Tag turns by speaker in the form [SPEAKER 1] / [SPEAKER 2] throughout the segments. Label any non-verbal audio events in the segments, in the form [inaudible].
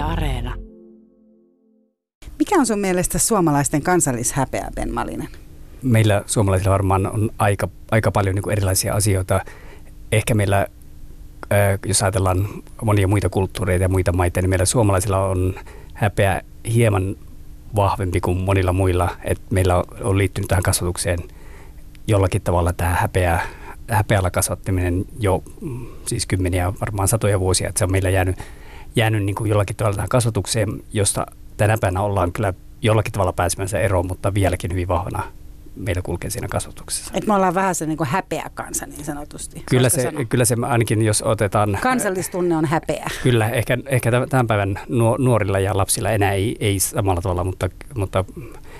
[SPEAKER 1] Yle Areena.
[SPEAKER 2] Mikä on sun mielestä suomalaisten kansallishäpeä, Ben Malinen?
[SPEAKER 3] Meillä suomalaisilla varmaan on aika, aika paljon niin kuin erilaisia asioita. Ehkä meillä, jos ajatellaan monia muita kulttuureita ja muita maita, niin meillä suomalaisilla on häpeä hieman vahvempi kuin monilla muilla. Et meillä on liittynyt tähän kasvatukseen jollakin tavalla tämä häpeä, häpeällä kasvattaminen jo mm, siis kymmeniä, varmaan satoja vuosia. Et se on meillä jäänyt, jäänyt niin kuin jollakin tavalla tähän kasvatukseen, josta tänä päivänä ollaan kyllä jollakin tavalla pääsemässä eroon, mutta vieläkin hyvin vahvana meillä kulkee siinä kasvatuksessa.
[SPEAKER 2] Et me ollaan vähän se niin häpeä kansa niin sanotusti.
[SPEAKER 3] Kyllä se, kyllä se ainakin, jos otetaan...
[SPEAKER 2] Kansallistunne on häpeä.
[SPEAKER 3] Kyllä, ehkä, ehkä tämän päivän nuorilla ja lapsilla enää ei, ei samalla tavalla, mutta, mutta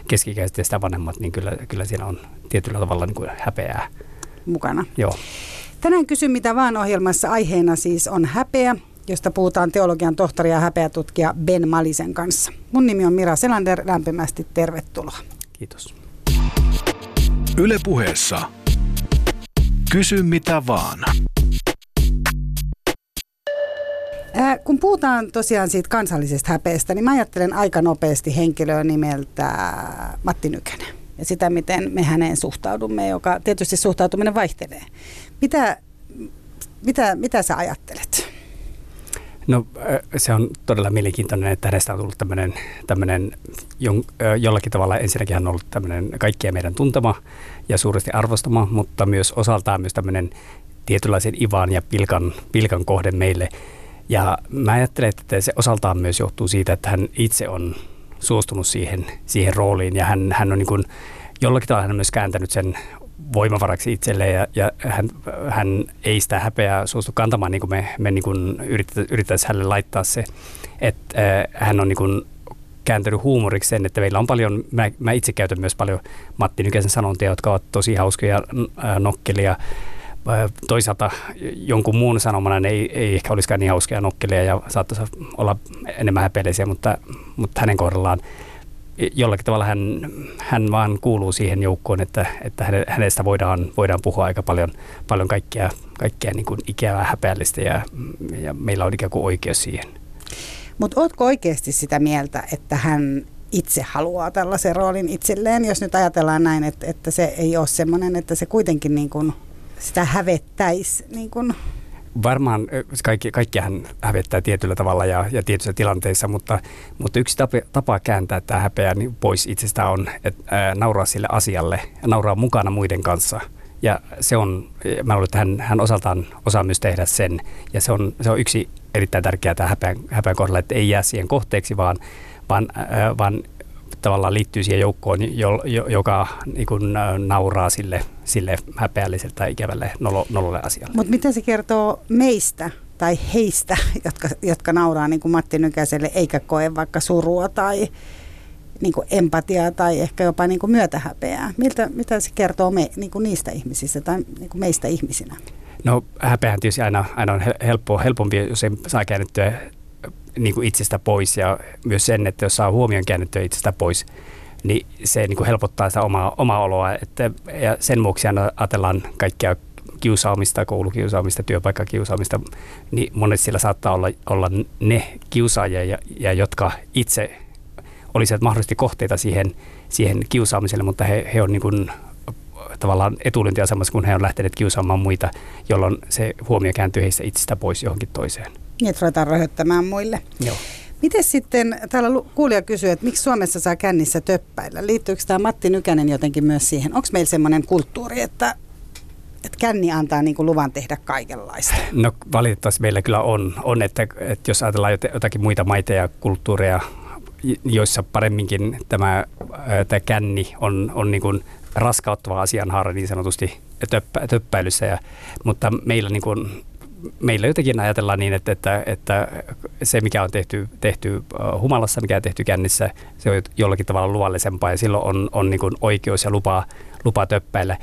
[SPEAKER 3] keskikäiset ja sitä vanhemmat, niin kyllä, kyllä siinä on tietyllä tavalla niin kuin häpeää.
[SPEAKER 2] Mukana.
[SPEAKER 3] Joo.
[SPEAKER 2] Tänään kysy mitä vaan ohjelmassa aiheena siis on häpeä, josta puhutaan teologian tohtori ja häpeätutkija Ben Malisen kanssa. Mun nimi on Mira Selander, lämpimästi tervetuloa.
[SPEAKER 3] Kiitos.
[SPEAKER 4] Ylepuheessa Kysy mitä vaan.
[SPEAKER 2] Ää, kun puhutaan tosiaan siitä kansallisesta häpeästä, niin mä ajattelen aika nopeasti henkilöä nimeltä Matti Nykänen ja sitä, miten me häneen suhtaudumme, joka tietysti suhtautuminen vaihtelee. Mitä, mitä, mitä sä ajattelet?
[SPEAKER 3] No se on todella mielenkiintoinen, että hänestä on tullut tämmöinen, tämmöinen jollakin tavalla ensinnäkin hän on ollut tämmöinen kaikkien meidän tuntema ja suuresti arvostama, mutta myös osaltaan myös tämmöinen tietynlaisen ivan ja pilkan, pilkan kohde meille. Ja mä ajattelen, että se osaltaan myös johtuu siitä, että hän itse on suostunut siihen, siihen rooliin ja hän, hän on niin kuin, jollakin tavalla hän on myös kääntänyt sen voimavaraksi itselleen ja, ja hän, hän ei sitä häpeää suostu kantamaan, niin kuin me, me niin kuin yritettäisiin hänelle laittaa se, että äh, hän on niin kuin kääntänyt huumoriksi sen, että meillä on paljon, mä, mä itse käytän myös paljon Matti Nykäsen sanontia, jotka ovat tosi hauskoja, nokkelia, toisaalta jonkun muun sanomana ne ei, ei ehkä olisikaan niin hauskoja nokkelia ja saattaisi olla enemmän häpeellisiä, mutta, mutta hänen kohdallaan jollakin tavalla hän, hän vaan kuuluu siihen joukkoon, että, että hänestä voidaan, voidaan puhua aika paljon, paljon kaikkea, kaikkea niin kuin ikävää, häpeällistä ja, ja meillä on ikään kuin oikeus siihen.
[SPEAKER 2] Mutta oletko oikeasti sitä mieltä, että hän itse haluaa tällaisen roolin itselleen, jos nyt ajatellaan näin, että, että se ei ole semmoinen, että se kuitenkin niin kuin sitä hävettäisi niin kuin
[SPEAKER 3] Varmaan kaikki, kaikkihan hävettää tietyllä tavalla ja, ja tietyissä tilanteissa, mutta, mutta yksi tapa, tapa kääntää tämä häpeä niin pois itsestä on, että ää, nauraa sille asialle ja nauraa mukana muiden kanssa. Ja se on, mä luulen, että hän, hän osaltaan osaa myös tehdä sen. Ja se on, se on yksi erittäin tärkeää tämä häpeän, häpeän kohdalla, että ei jää siihen kohteeksi, vaan, vaan, ää, vaan tavallaan liittyy siihen joukkoon, jo, jo, joka niin kuin, nauraa sille, sille häpeälliselle tai ikävälle nolo, nololle asialle.
[SPEAKER 2] Mutta miten se kertoo meistä tai heistä, [laughs] jotka, jotka nauraa niin kuin Matti Nykäselle, eikä koe vaikka surua tai niin kuin empatiaa tai ehkä jopa niin kuin myötähäpeää. Miltä, mitä se kertoo me, niin kuin niistä ihmisistä tai niin kuin meistä ihmisinä?
[SPEAKER 3] No häpeähän tietysti aina, aina on helppo, helpompi, jos ei saa käännettyä niin kuin itsestä pois ja myös sen, että jos saa huomion käännettyä itsestä pois, niin se niin kuin helpottaa sitä omaa, omaa oloa. Että, ja sen vuoksi ajatellaan kaikkia kiusaamista, koulukiusaamista, työpaikkakiusaamista, niin monet siellä saattaa olla, olla ne kiusaajia, ja, ja jotka itse olisivat mahdollisesti kohteita siihen, siihen kiusaamiselle, mutta he, he on niin kuin tavallaan etulyöntiasemassa, kun he on lähteneet kiusaamaan muita, jolloin se huomio kääntyy heistä itsestä pois johonkin toiseen.
[SPEAKER 2] Niin, että ruvetaan röhöttämään muille.
[SPEAKER 3] Joo.
[SPEAKER 2] Miten sitten, täällä kuulija kysyy, että miksi Suomessa saa kännissä töppäillä? Liittyykö tämä Matti Nykänen jotenkin myös siihen? Onko meillä semmoinen kulttuuri, että, että känni antaa niin kuin luvan tehdä kaikenlaista?
[SPEAKER 3] No valitettavasti meillä kyllä on, on että, että jos ajatellaan jotakin muita maita ja kulttuureja, joissa paremminkin tämä, tämä känni on, on niin kuin raskauttava asianhaara niin sanotusti töppä, töppäilyssä, ja, mutta meillä niin kuin meillä jotenkin ajatellaan niin, että, että, että se mikä on tehty, tehty humalassa, mikä on tehty kännissä, se on jollakin tavalla luvallisempaa ja silloin on, on niin kuin oikeus ja lupa, lupa töppäillä.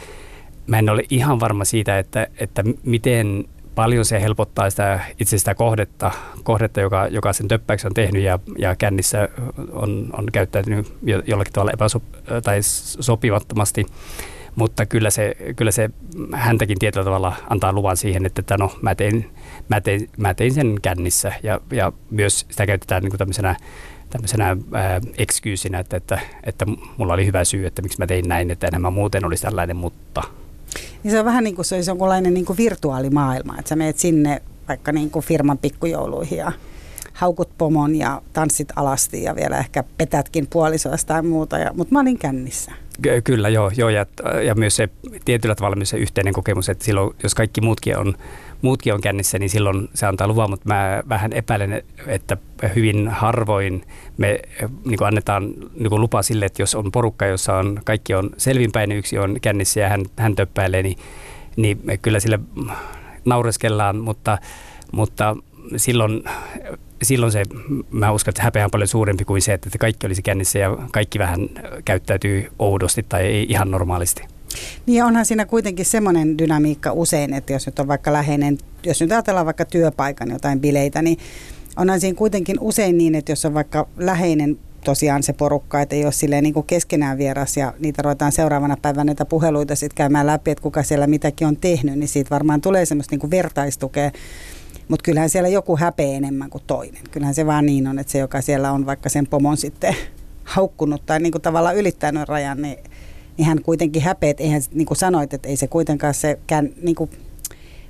[SPEAKER 3] Mä en ole ihan varma siitä, että, että miten paljon se helpottaa sitä, itse sitä kohdetta, kohdetta joka, joka sen töppäyksi on tehnyt ja, ja kännissä on, on käyttäytynyt jollakin tavalla epäsop- tai sopivattomasti. Mutta kyllä se, kyllä se häntäkin tietyllä tavalla antaa luvan siihen, että, että no, mä, tein, mä, tein, mä tein sen kännissä ja, ja myös sitä käytetään niin kuin tämmöisenä tämmöisenä ää, excuseinä, että, että, että mulla oli hyvä syy, että miksi mä tein näin, että enhän mä muuten olisi tällainen, mutta.
[SPEAKER 2] Niin se on vähän niin kuin se olisi jonkunlainen niin kuin virtuaalimaailma, että sä meet sinne vaikka niin kuin firman pikkujouluihin ja haukut pomon ja tanssit alasti ja vielä ehkä petätkin puolisoa tai muuta, ja, mutta mä olin kännissä.
[SPEAKER 3] Kyllä, joo, joo ja, ja myös se tietyllä tavalla myös se yhteinen kokemus, että silloin, jos kaikki muutkin on, muutkin on kännissä, niin silloin se antaa luvan, mutta mä vähän epäilen, että hyvin harvoin me niin kuin annetaan niin kuin lupa sille, että jos on porukka, jossa on, kaikki on selvinpäin, yksi on kännissä ja hän, hän töppäilee, niin, niin kyllä sille naureskellaan, mutta, mutta silloin silloin se, mä uskon, että häpeä on paljon suurempi kuin se, että kaikki olisi kännissä ja kaikki vähän käyttäytyy oudosti tai ei ihan normaalisti.
[SPEAKER 2] Niin onhan siinä kuitenkin semmoinen dynamiikka usein, että jos nyt on vaikka läheinen, jos nyt ajatellaan vaikka työpaikan jotain bileitä, niin onhan siinä kuitenkin usein niin, että jos on vaikka läheinen tosiaan se porukka, että ei ole silleen niin kuin keskenään vieras ja niitä ruvetaan seuraavana päivänä näitä puheluita sitten käymään läpi, että kuka siellä mitäkin on tehnyt, niin siitä varmaan tulee semmoista niin kuin vertaistukea mutta kyllähän siellä joku häpeä enemmän kuin toinen. Kyllähän se vaan niin on, että se, joka siellä on vaikka sen pomon sitten [laughs] haukkunut tai niin kuin tavallaan ylittänyt rajan, niin, niin hän kuitenkin häpeät. Eihän, niin kuin sanoit, että ei se kuitenkaan se kään, niin kuin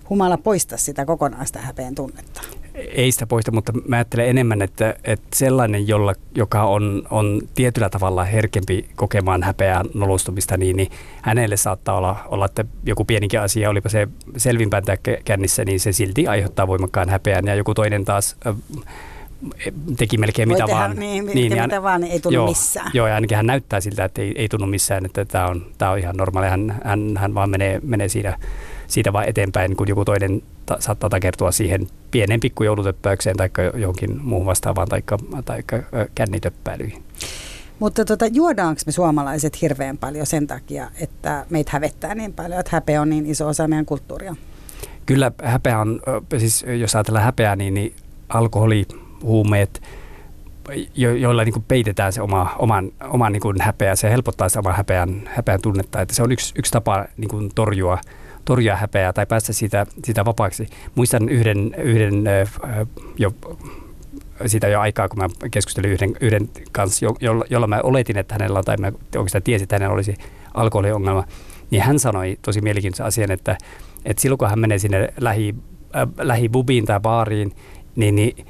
[SPEAKER 2] humala poista sitä kokonaista häpeen tunnetta
[SPEAKER 3] ei sitä poista, mutta mä ajattelen enemmän, että, että sellainen, jolla, joka on, on tietyllä tavalla herkempi kokemaan häpeää nolustumista, niin, niin hänelle saattaa olla, olla, että joku pienikin asia, olipa se selvinpäin kännissä, niin se silti aiheuttaa voimakkaan häpeän. Ja joku toinen taas teki melkein mitä tehdä, vaan.
[SPEAKER 2] Niin, niin, niin, mitä vaan, niin ei tunnu joo, missään.
[SPEAKER 3] Joo, ja ainakin hän näyttää siltä, että ei, ei tunnu missään, että tämä on, tämä on ihan normaali. Hän, hän, hän vaan menee, menee siinä siitä vaan eteenpäin, kun joku toinen ta- saattaa takertua siihen pienen pikkujoulutöppäykseen tai johonkin muuhun vastaavaan tai, kännitöppäilyihin.
[SPEAKER 2] Mutta tota, juodaanko me suomalaiset hirveän paljon sen takia, että meitä hävettää niin paljon, että häpeä on niin iso osa meidän kulttuuria?
[SPEAKER 3] Kyllä häpeä on, siis jos ajatellaan häpeää, niin, niin alkoholi, huumeet, jo, joilla niin peitetään se oma, oman, oman niin häpeä, se helpottaa sitä oman häpeän, häpeän tunnetta. Että se on yksi, yksi tapa niin torjua torjua häpeää tai päästä siitä, siitä vapaaksi. Muistan yhden, yhden jo siitä jo aikaa, kun mä keskustelin yhden, yhden kanssa, jo, jolla, jolla mä oletin, että hänellä on, tai mä oikeastaan tiesin, että hänellä olisi alkoholiongelma, niin hän sanoi tosi mielenkiintoisen asian, että, että silloin kun hän menee sinne lähi, äh, lähibubiin tai baariin, niin, niin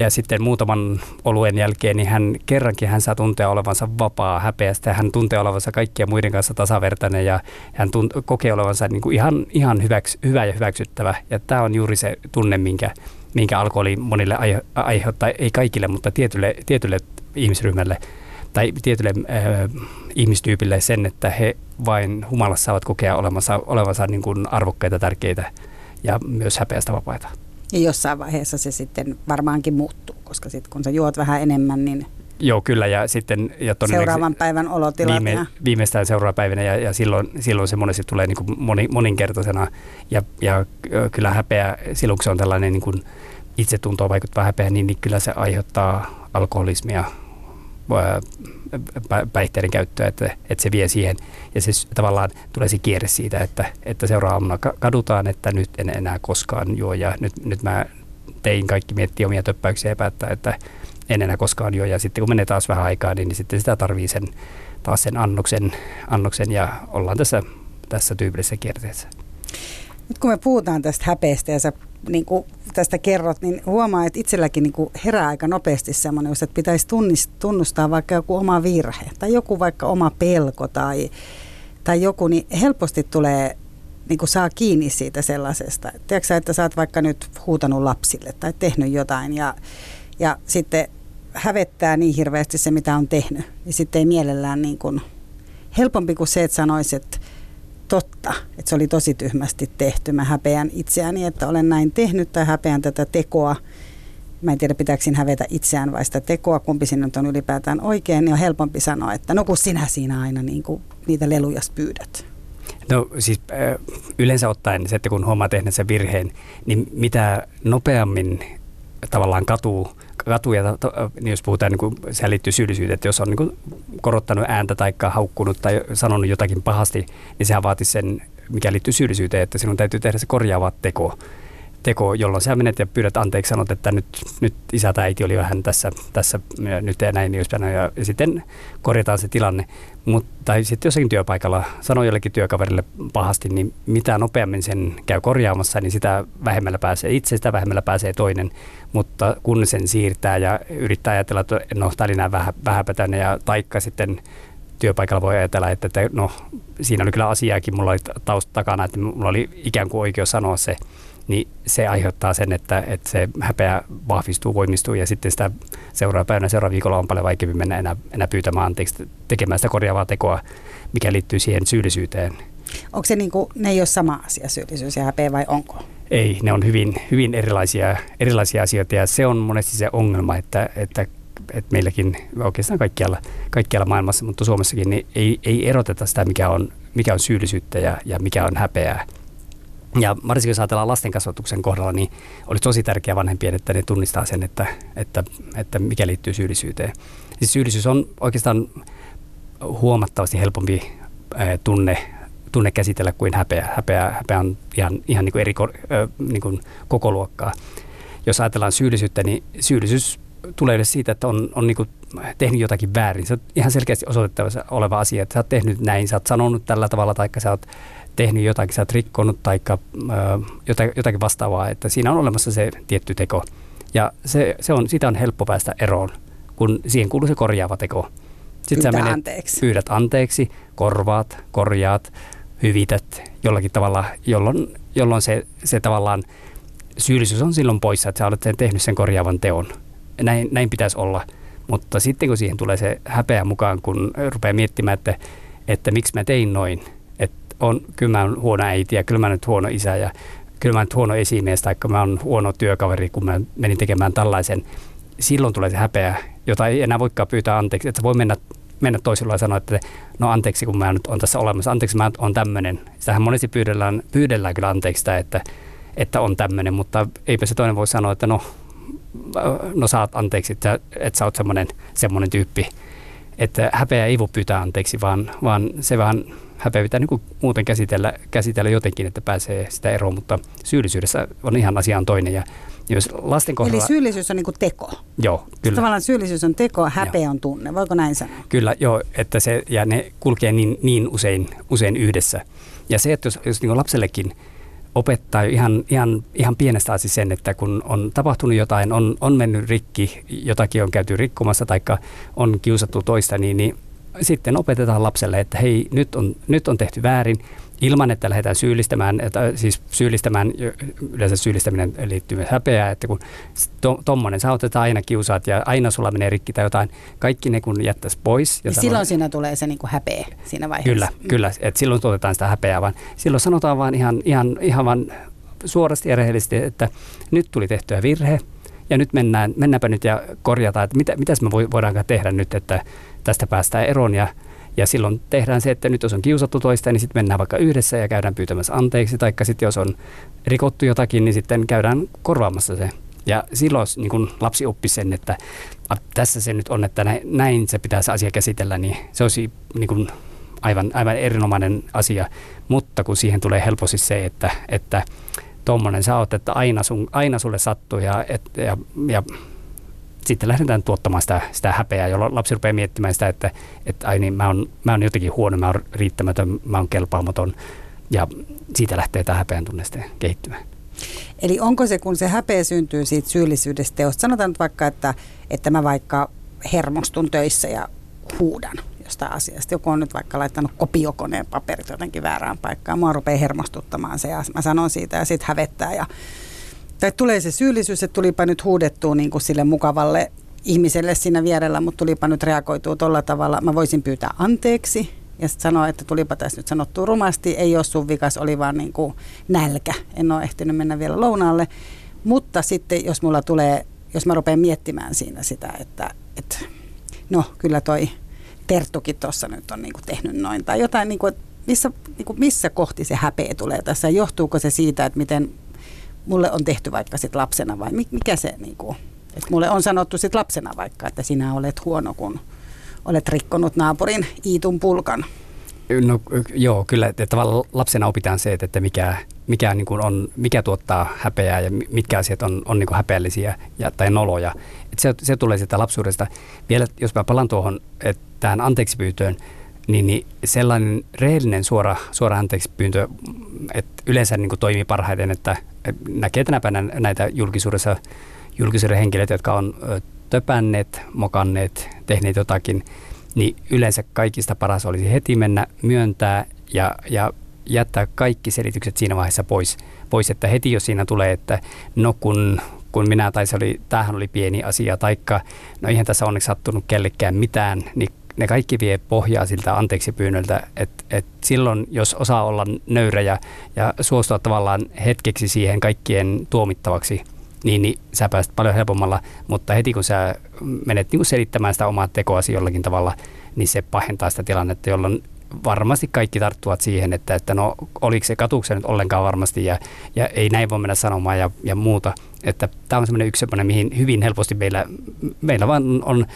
[SPEAKER 3] ja sitten muutaman oluen jälkeen, niin hän kerrankin hän saa tuntea olevansa vapaa häpeästä. Hän tuntee olevansa kaikkien muiden kanssa tasavertainen ja hän tunt- kokee olevansa niin kuin ihan, ihan hyväks, hyvä ja hyväksyttävä. Ja tämä on juuri se tunne, minkä, minkä alkoholi monille aiheuttaa, ei kaikille, mutta tietylle, tietylle ihmisryhmälle tai tietylle äh, ihmistyypille sen, että he vain humalassa saavat kokea olevansa, olevansa niin kuin arvokkaita, tärkeitä ja myös häpeästä vapaita.
[SPEAKER 2] Ja jossain vaiheessa se sitten varmaankin muuttuu, koska sitten kun sä juot vähän enemmän, niin
[SPEAKER 3] Joo, kyllä. Ja sitten, ja
[SPEAKER 2] seuraavan päivän olotilat. Viime.
[SPEAKER 3] Viimeistään seuraava päivänä ja, ja silloin, silloin se monesti tulee niin kuin moni, moninkertaisena. Ja, ja kyllä häpeä, silloin kun se on tällainen niin kuin itsetuntoa vaikuttava häpeä, niin, niin kyllä se aiheuttaa alkoholismia, päihteiden käyttöä, että, että se vie siihen. Ja se tavallaan tulee se kierre siitä, että, että seuraavana kadutaan, että nyt en enää koskaan juo ja nyt, nyt mä tein kaikki miettiä omia töppäyksiä ja päättää, että en enää koskaan juo. Ja sitten kun menee taas vähän aikaa, niin, niin sitten sitä tarvii sen, taas sen annoksen, annoksen ja ollaan tässä, tässä tyypillisessä kierteessä.
[SPEAKER 2] Nyt kun me puhutaan tästä häpeästä ja sä niin kuin tästä kerrot, niin huomaa, että itselläkin niin kuin herää aika nopeasti semmoinen, että pitäisi tunnustaa vaikka joku oma virhe tai joku vaikka oma pelko tai, tai joku, niin helposti tulee niin kuin saa kiinni siitä sellaisesta. Tiedätkö että sä oot vaikka nyt huutanut lapsille tai tehnyt jotain ja, ja sitten hävettää niin hirveästi se, mitä on tehnyt. Ja sitten ei mielellään niin kuin, helpompi kuin se, että sanoisi, että totta, että se oli tosi tyhmästi tehty. Mä häpeän itseäni, että olen näin tehnyt tai häpeän tätä tekoa. Mä en tiedä, pitääkö hävetä itseään vai sitä tekoa, kumpi sinne on ylipäätään oikein, niin on helpompi sanoa, että no kun sinä siinä aina niin kuin niitä leluja pyydät.
[SPEAKER 3] No siis yleensä ottaen se, että kun huomaa sen virheen, niin mitä nopeammin tavallaan katuu, katuja, niin jos puhutaan, niin kuin, sehän liittyy syyllisyyteen, että jos on niin korottanut ääntä tai haukkunut tai sanonut jotakin pahasti, niin sehän vaatii sen, mikä liittyy syyllisyyteen, että sinun täytyy tehdä se korjaava teko teko, jolloin sä menet ja pyydät anteeksi, sanot, että nyt, nyt isä tai äiti oli vähän tässä, tässä nyt ja näin, niin ja, ja sitten korjataan se tilanne. Mut, tai sitten jossakin työpaikalla sanoo jollekin työkaverille pahasti, niin mitä nopeammin sen käy korjaamassa, niin sitä vähemmällä pääsee itse, sitä vähemmällä pääsee toinen. Mutta kun sen siirtää ja yrittää ajatella, että no, tämä oli näin vähä, vähäpätäinen ja taikka sitten työpaikalla voi ajatella, että, että no, siinä oli kyllä asiaakin, mulla oli tausta takana, että mulla oli ikään kuin oikeus sanoa se, niin se aiheuttaa sen, että, että se häpeä vahvistuu, voimistuu ja sitten sitä seuraava päivänä, seuraava viikolla on paljon vaikeampi mennä enää, enää pyytämään anteeksi, tekemään sitä korjaavaa tekoa, mikä liittyy siihen syyllisyyteen.
[SPEAKER 2] Onko se niin kuin, ne ei ole sama asia, syyllisyys ja häpeä vai onko?
[SPEAKER 3] Ei, ne on hyvin, hyvin erilaisia, erilaisia asioita ja se on monesti se ongelma, että, että että meilläkin oikeastaan kaikkialla, kaikkialla maailmassa, mutta Suomessakin niin ei, ei eroteta sitä, mikä on, mikä on syyllisyyttä ja, ja mikä on häpeää. Ja varsinkin jos ajatellaan lasten kasvatuksen kohdalla, niin olisi tosi tärkeää vanhempien, että ne tunnistaa sen, että, että, että mikä liittyy syyllisyyteen. Siis syyllisyys on oikeastaan huomattavasti helpompi tunne, tunne käsitellä kuin häpeä. Häpeä, häpeä on ihan, ihan niin kuin eri niin kuin koko luokkaa. Jos ajatellaan syyllisyyttä, niin syyllisyys tulee edes siitä, että on, on niin kuin tehnyt jotakin väärin. Se on ihan selkeästi osoitettavassa oleva asia, että sä oot tehnyt näin, sä oot sanonut tällä tavalla, tai sä oot tehnyt jotakin, sä oot rikkonut tai jotakin, vastaavaa, että siinä on olemassa se tietty teko. Ja se, se on, sitä on helppo päästä eroon, kun siihen kuuluu se korjaava teko.
[SPEAKER 2] Sitten sä menet, anteeksi.
[SPEAKER 3] pyydät anteeksi, korvaat, korjaat, hyvität jollakin tavalla, jolloin, jolloin se, se tavallaan syyllisyys on silloin poissa, että sä olet sen tehnyt sen korjaavan teon. Näin, näin pitäisi olla. Mutta sitten kun siihen tulee se häpeä mukaan, kun rupeaa miettimään, että, että miksi mä tein noin – on, kyllä mä oon huono äiti ja kyllä mä nyt huono isä ja kyllä mä nyt huono esimies tai mä oon huono työkaveri, kun mä menin tekemään tällaisen. Silloin tulee se häpeä, jota ei enää voikaan pyytää anteeksi. Että voi mennä, mennä toisella ja sanoa, että no anteeksi, kun mä nyt on tässä olemassa. Anteeksi, mä oon tämmöinen. Sitähän monesti pyydellään, pyydellään kyllä anteeksi sitä, että, että on tämmöinen, mutta eipä se toinen voi sanoa, että no, no saat anteeksi, että, että sä oot semmoinen, semmoinen tyyppi. Että häpeä ei voi pyytää anteeksi, vaan, vaan se vaan häpeä pitää niin muuten käsitellä, käsitellä jotenkin, että pääsee sitä eroon, mutta syyllisyydessä on ihan asiaan toinen. Ja jos lasten kohdalla...
[SPEAKER 2] Eli syyllisyys on niin teko?
[SPEAKER 3] Joo, kyllä.
[SPEAKER 2] Tavallaan syyllisyys on teko, häpeä joo. on tunne. Voiko näin sanoa?
[SPEAKER 3] Kyllä, joo, että se, ja ne kulkee niin, niin usein, usein yhdessä. Ja se, että jos, jos niin lapsellekin opettaa ihan, ihan, ihan pienestä asti sen, että kun on tapahtunut jotain, on, on mennyt rikki, jotakin on käyty rikkomassa tai on kiusattu toista, niin, niin sitten opetetaan lapselle, että hei, nyt on, nyt on tehty väärin, ilman että lähdetään syyllistämään, että, siis syyllistämään, yleensä syyllistäminen liittyy myös häpeään, että kun tuommoinen, to, sä otet aina kiusaat ja aina sulla menee rikki tai jotain, kaikki ne kun jättäisi pois.
[SPEAKER 2] Ja, ja silloin siinä tulee se niin kuin häpeä siinä vaiheessa.
[SPEAKER 3] Kyllä, mm. kyllä, että silloin tuotetaan sitä häpeää, vaan silloin sanotaan vaan ihan, ihan, ihan vaan suorasti ja rehellisesti, että nyt tuli tehtyä virhe, ja nyt mennään, mennäänpä nyt ja korjataan, että mitä, mitäs me voidaankaan tehdä nyt, että tästä päästään eroon ja ja silloin tehdään se, että nyt jos on kiusattu toista, niin sitten mennään vaikka yhdessä ja käydään pyytämässä anteeksi. Tai sitten jos on rikottu jotakin, niin sitten käydään korvaamassa se. Ja silloin niin kun lapsi oppi sen, että tässä se nyt on, että näin se pitää se asia käsitellä, niin se olisi niin kun aivan, aivan erinomainen asia. Mutta kun siihen tulee helposti se, että, että sä oot, että aina, sun, aina sulle sattuu ja, et, ja, ja sitten lähdetään tuottamaan sitä, sitä häpeää, jolloin lapsi rupeaa miettimään sitä, että, että ai niin, mä oon, mä oon jotenkin huono, mä oon riittämätön, mä oon kelpaamaton. Ja siitä lähtee tämä häpeän tunne sitten kehittymään.
[SPEAKER 2] Eli onko se, kun se häpeä syntyy siitä syyllisyydestä teosta, sanotaan nyt vaikka, että, että mä vaikka hermostun töissä ja huudan jostain asiasta. Joku on nyt vaikka laittanut kopiokoneen paperit jotenkin väärään paikkaan. Mua rupeaa hermostuttamaan se ja mä sanon siitä ja sitten hävettää ja tai tulee se syyllisyys, että tulipa nyt huudettua niin kuin sille mukavalle ihmiselle siinä vierellä, mutta tulipa nyt reagoitua tuolla tavalla. Mä voisin pyytää anteeksi ja sitten sanoa, että tulipa tässä nyt sanottu rumasti, ei ole sun vikas, oli vaan niin kuin nälkä. En ole ehtinyt mennä vielä lounaalle. Mutta sitten jos mulla tulee, jos mä rupean miettimään siinä sitä, että, että no kyllä toi Terttukin tuossa nyt on niin kuin tehnyt noin tai jotain, niin kuin, missä, niin kuin missä kohti se häpeä tulee tässä. Johtuuko se siitä, että miten mulle on tehty vaikka sit lapsena vai mikä se niin kuin, Et mulle on sanottu sit lapsena vaikka, että sinä olet huono, kun olet rikkonut naapurin Iitun pulkan.
[SPEAKER 3] No joo, kyllä että tavallaan lapsena opitaan se, että mikä, mikä, niin kuin on, mikä tuottaa häpeää ja mitkä asiat on, on niin kuin häpeällisiä ja, tai noloja. Et se, se tulee sieltä lapsuudesta. Vielä jos mä palaan tuohon että tähän anteeksi pyytöön, niin, niin sellainen rehellinen suora, suora anteeksi pyyntö, että yleensä niin kuin toimii parhaiten, että näkee tänä päivänä näitä julkisuudessa julkisuuden henkilöitä, jotka on töpänneet, mokanneet, tehneet jotakin, niin yleensä kaikista paras olisi heti mennä myöntää ja, ja jättää kaikki selitykset siinä vaiheessa pois, pois, että heti jos siinä tulee, että no kun, kun minä tai se oli, tämähän oli pieni asia, taikka no eihän tässä onneksi sattunut kellekään mitään, niin ne kaikki vie pohjaa siltä anteeksi pyynnöltä, että et silloin jos osaa olla nöyrä ja, ja suostua tavallaan hetkeksi siihen kaikkien tuomittavaksi, niin, niin sä pääset paljon helpommalla, mutta heti kun sä menet niin kuin selittämään sitä omaa tekoasi jollakin tavalla, niin se pahentaa sitä tilannetta, jolloin varmasti kaikki tarttuvat siihen, että, että no oliko se katuksen nyt ollenkaan varmasti ja, ja ei näin voi mennä sanomaan ja, ja muuta. Että tämä on semmoinen yksi semmoinen, mihin hyvin helposti meillä, meillä vaan on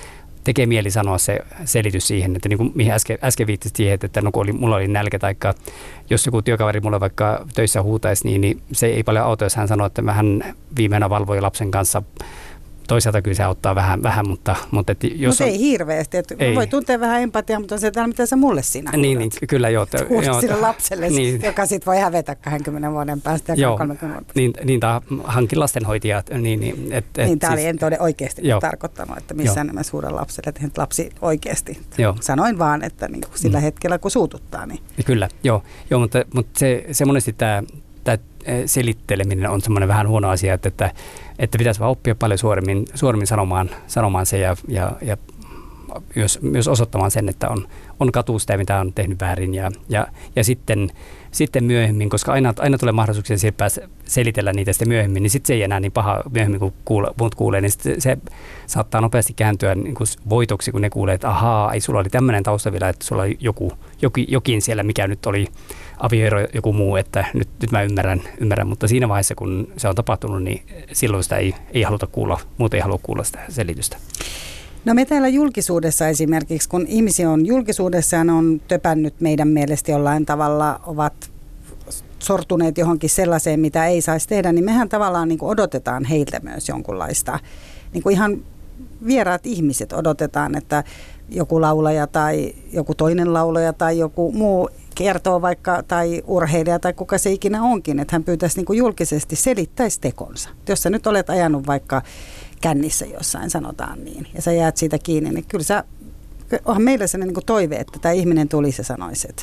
[SPEAKER 3] tekee mieli sanoa se selitys siihen, että niin kuin mihin äsken, äsken viittasit siihen, että no kun oli, mulla oli nälkä tai jos joku työkaveri mulle vaikka töissä huutaisi, niin, niin se ei paljon auta, jos hän sanoo, että hän viimeinen valvoi lapsen kanssa toisaalta kyllä se auttaa vähän, vähän mutta, mutta et jos
[SPEAKER 2] Mutta ei hirveästi. Että ei. Voi tuntea vähän empatiaa, mutta on se täällä, mitä sä mulle siinä
[SPEAKER 3] Niin, niin kyllä joo.
[SPEAKER 2] joo sille lapselle, niin. joka sitten voi hävetä 20 vuoden päästä ja joo, 30 vuoden
[SPEAKER 3] päästä. Niin, niin tämä hankin lastenhoitajat. Niin, niin, et,
[SPEAKER 2] et, niin tämä siis, oli en todella oikeasti joo. tarkoittanut, että missään nimessä suuren lapselle, että lapsi oikeasti. Joo. Sanoin vaan, että niin sillä mm. hetkellä kun suututtaa. Niin.
[SPEAKER 3] Kyllä, joo, joo mutta, mutta se, se monesti tämä tämä eh, selitteleminen on semmoinen vähän huono asia, että, että, että pitäisi vaan oppia paljon suoremmin, suoremmin sanomaan, sanomaan se ja, ja, ja myös, myös osoittamaan sen, että on, on katuu sitä, mitä on tehnyt väärin. Ja, ja, ja sitten, sitten myöhemmin, koska aina, aina tulee mahdollisuuksia päästä selitellä niitä sitten myöhemmin, niin sitten se ei enää niin paha myöhemmin, kun kuule, muut kuulee, niin se, se saattaa nopeasti kääntyä niin kuin voitoksi, kun ne kuulee, että ahaa, ei sulla oli tämmöinen tausta vielä, että sulla oli joku, jokin, jokin siellä, mikä nyt oli avioero joku muu, että nyt, nyt mä ymmärrän, ymmärrän, mutta siinä vaiheessa, kun se on tapahtunut, niin silloin sitä ei, ei haluta kuulla, muuten ei halua kuulla sitä selitystä.
[SPEAKER 2] No me täällä julkisuudessa esimerkiksi, kun ihmisiä on julkisuudessa ja on töpännyt meidän mielestä jollain tavalla, ovat sortuneet johonkin sellaiseen, mitä ei saisi tehdä, niin mehän tavallaan niin kuin odotetaan heiltä myös jonkunlaista, niin kuin ihan vieraat ihmiset odotetaan, että joku laulaja tai joku toinen laulaja tai joku muu kertoo vaikka, tai urheilija tai kuka se ikinä onkin, että hän pyytäisi niin kuin julkisesti selittäisi tekonsa. Jos sä nyt olet ajanut vaikka kännissä jossain, sanotaan niin, ja sä jäät siitä kiinni, niin kyllä sä, onhan meillä sellainen niin toive, että tämä ihminen tulisi ja sanoisi, että,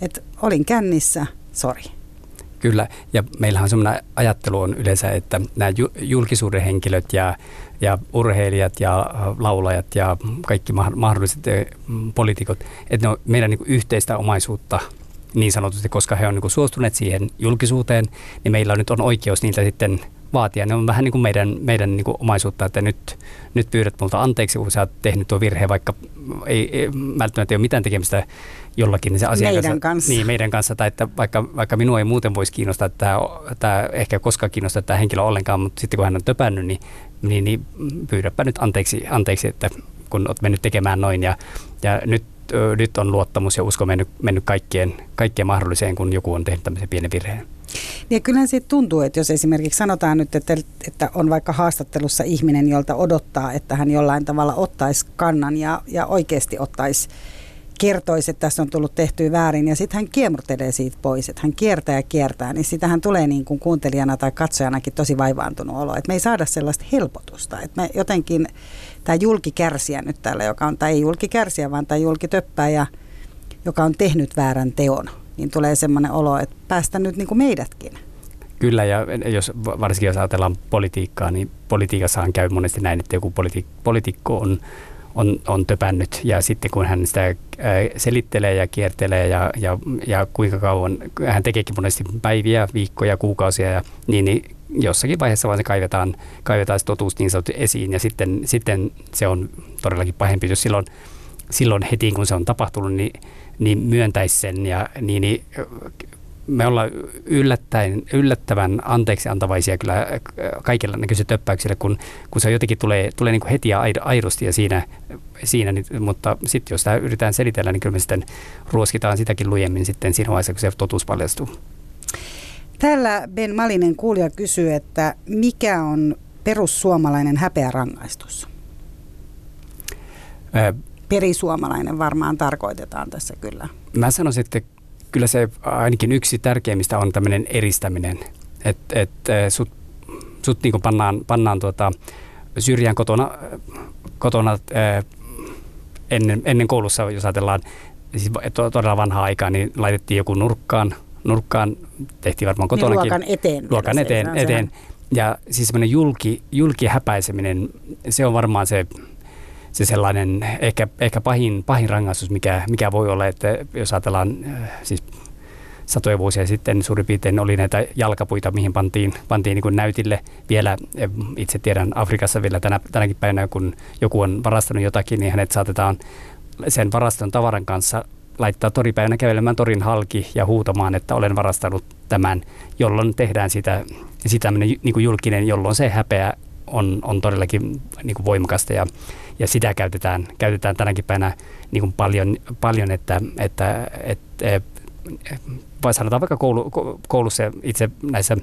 [SPEAKER 2] että olin kännissä, sori.
[SPEAKER 3] Kyllä, ja meillähän semmoinen ajattelu on yleensä, että nämä julkisuuden henkilöt ja, ja urheilijat ja laulajat ja kaikki mahdolliset eh, poliitikot, että ne on meidän niin yhteistä omaisuutta niin sanotusti, koska he on niin suostuneet siihen julkisuuteen, niin meillä nyt on oikeus niiltä sitten vaatia. Ne on vähän niin kuin meidän, meidän niin kuin omaisuutta, että nyt, nyt pyydät multa anteeksi, kun sä oot tehnyt tuo virhe, vaikka ei, ei välttämättä ei ole mitään tekemistä jollakin niin se asian
[SPEAKER 2] meidän kanssa.
[SPEAKER 3] Niin, meidän kanssa. Tai että vaikka, vaikka minua ei muuten voisi kiinnostaa, että tämä, tämä ehkä koskaan kiinnostaa tämä henkilö ollenkaan, mutta sitten kun hän on töpännyt, niin, niin, niin pyydäpä nyt anteeksi, anteeksi, että kun olet mennyt tekemään noin ja, ja nyt nyt on luottamus ja usko mennyt, mennyt kaikkeen, kaikkeen mahdolliseen, kun joku on tehnyt tämmöisen pienen virheen.
[SPEAKER 2] Niin kyllähän siitä tuntuu, että jos esimerkiksi sanotaan nyt, että, että on vaikka haastattelussa ihminen, jolta odottaa, että hän jollain tavalla ottaisi kannan ja, ja oikeasti ottaisi kertoisi, että tässä on tullut tehtyä väärin ja sitten hän kiemurtelee siitä pois, että hän kiertää ja kiertää, niin sitähän tulee niin kuin kuuntelijana tai katsojanakin tosi vaivaantunut olo, että me ei saada sellaista helpotusta, että me jotenkin tämä julkikärsiä nyt täällä, joka on, tai ei julkikärsiä, vaan tämä julkitöppäjä, joka on tehnyt väärän teon, niin tulee semmoinen olo, että päästä nyt niin kuin meidätkin.
[SPEAKER 3] Kyllä, ja jos, varsinkin jos ajatellaan politiikkaa, niin politiikassahan käy monesti näin, että joku politi- poliitikko on, on, on töpännyt, ja sitten kun hän sitä selittelee ja kiertelee, ja, ja, ja kuinka kauan, hän tekeekin monesti päiviä, viikkoja, kuukausia, ja, niin, niin jossakin vaiheessa vaan se kaivetaan, kaivetaan se totuus niin sanotusti esiin, ja sitten, sitten se on todellakin pahempi, jos silloin, silloin heti kun se on tapahtunut, niin niin myöntäisi sen ja niin, niin me ollaan yllättäen, yllättävän anteeksi antavaisia kyllä kaikilla näköisillä töppäyksillä, kun, kun se jotenkin tulee, tulee niin kuin heti ja aidosti ja siinä, siinä niin, mutta sitten jos tämä yritetään selitellä, niin kyllä me sitten ruoskitaan sitäkin lujemmin sitten siinä vaiheessa, kun se totuus paljastuu.
[SPEAKER 2] Täällä Ben Malinen kuulija kysyy, että mikä on perussuomalainen häpeärangaistus? Ää, Perisuomalainen varmaan tarkoitetaan tässä kyllä.
[SPEAKER 3] Mä sanoisin, että kyllä se ainakin yksi tärkeimmistä on tämmöinen eristäminen. Että et, sut, sut niin pannaan, pannaan tuota, syrjään kotona, kotona ää, ennen, ennen koulussa, jos ajatellaan siis todella vanhaa aikaa, niin laitettiin joku nurkkaan, nurkkaan tehtiin varmaan niin kotonakin.
[SPEAKER 2] Niin luokan eteen.
[SPEAKER 3] Luokan eteen, eteen. eteen. Ja siis semmoinen julki, julki häpäiseminen, se on varmaan se, se sellainen ehkä, ehkä pahin, pahin rangaistus, mikä, mikä voi olla, että jos ajatellaan äh, siis satoja vuosia sitten suurin piirtein oli näitä jalkapuita, mihin pantiin, pantiin niin kuin näytille. Vielä, itse tiedän Afrikassa vielä tänä, tänäkin päivänä, kun joku on varastanut jotakin, niin hänet saatetaan sen varaston tavaran kanssa laittaa toripäivänä kävelemään torin halki ja huutamaan, että olen varastanut tämän, jolloin tehdään sitä, sitä niin kuin julkinen, jolloin se häpeä on, on todellakin niin kuin voimakasta ja, ja sitä käytetään, käytetään tänäkin päivänä niin kuin paljon, paljon, että, että, että vai sanotaan vaikka koulu, koulussa itse näissä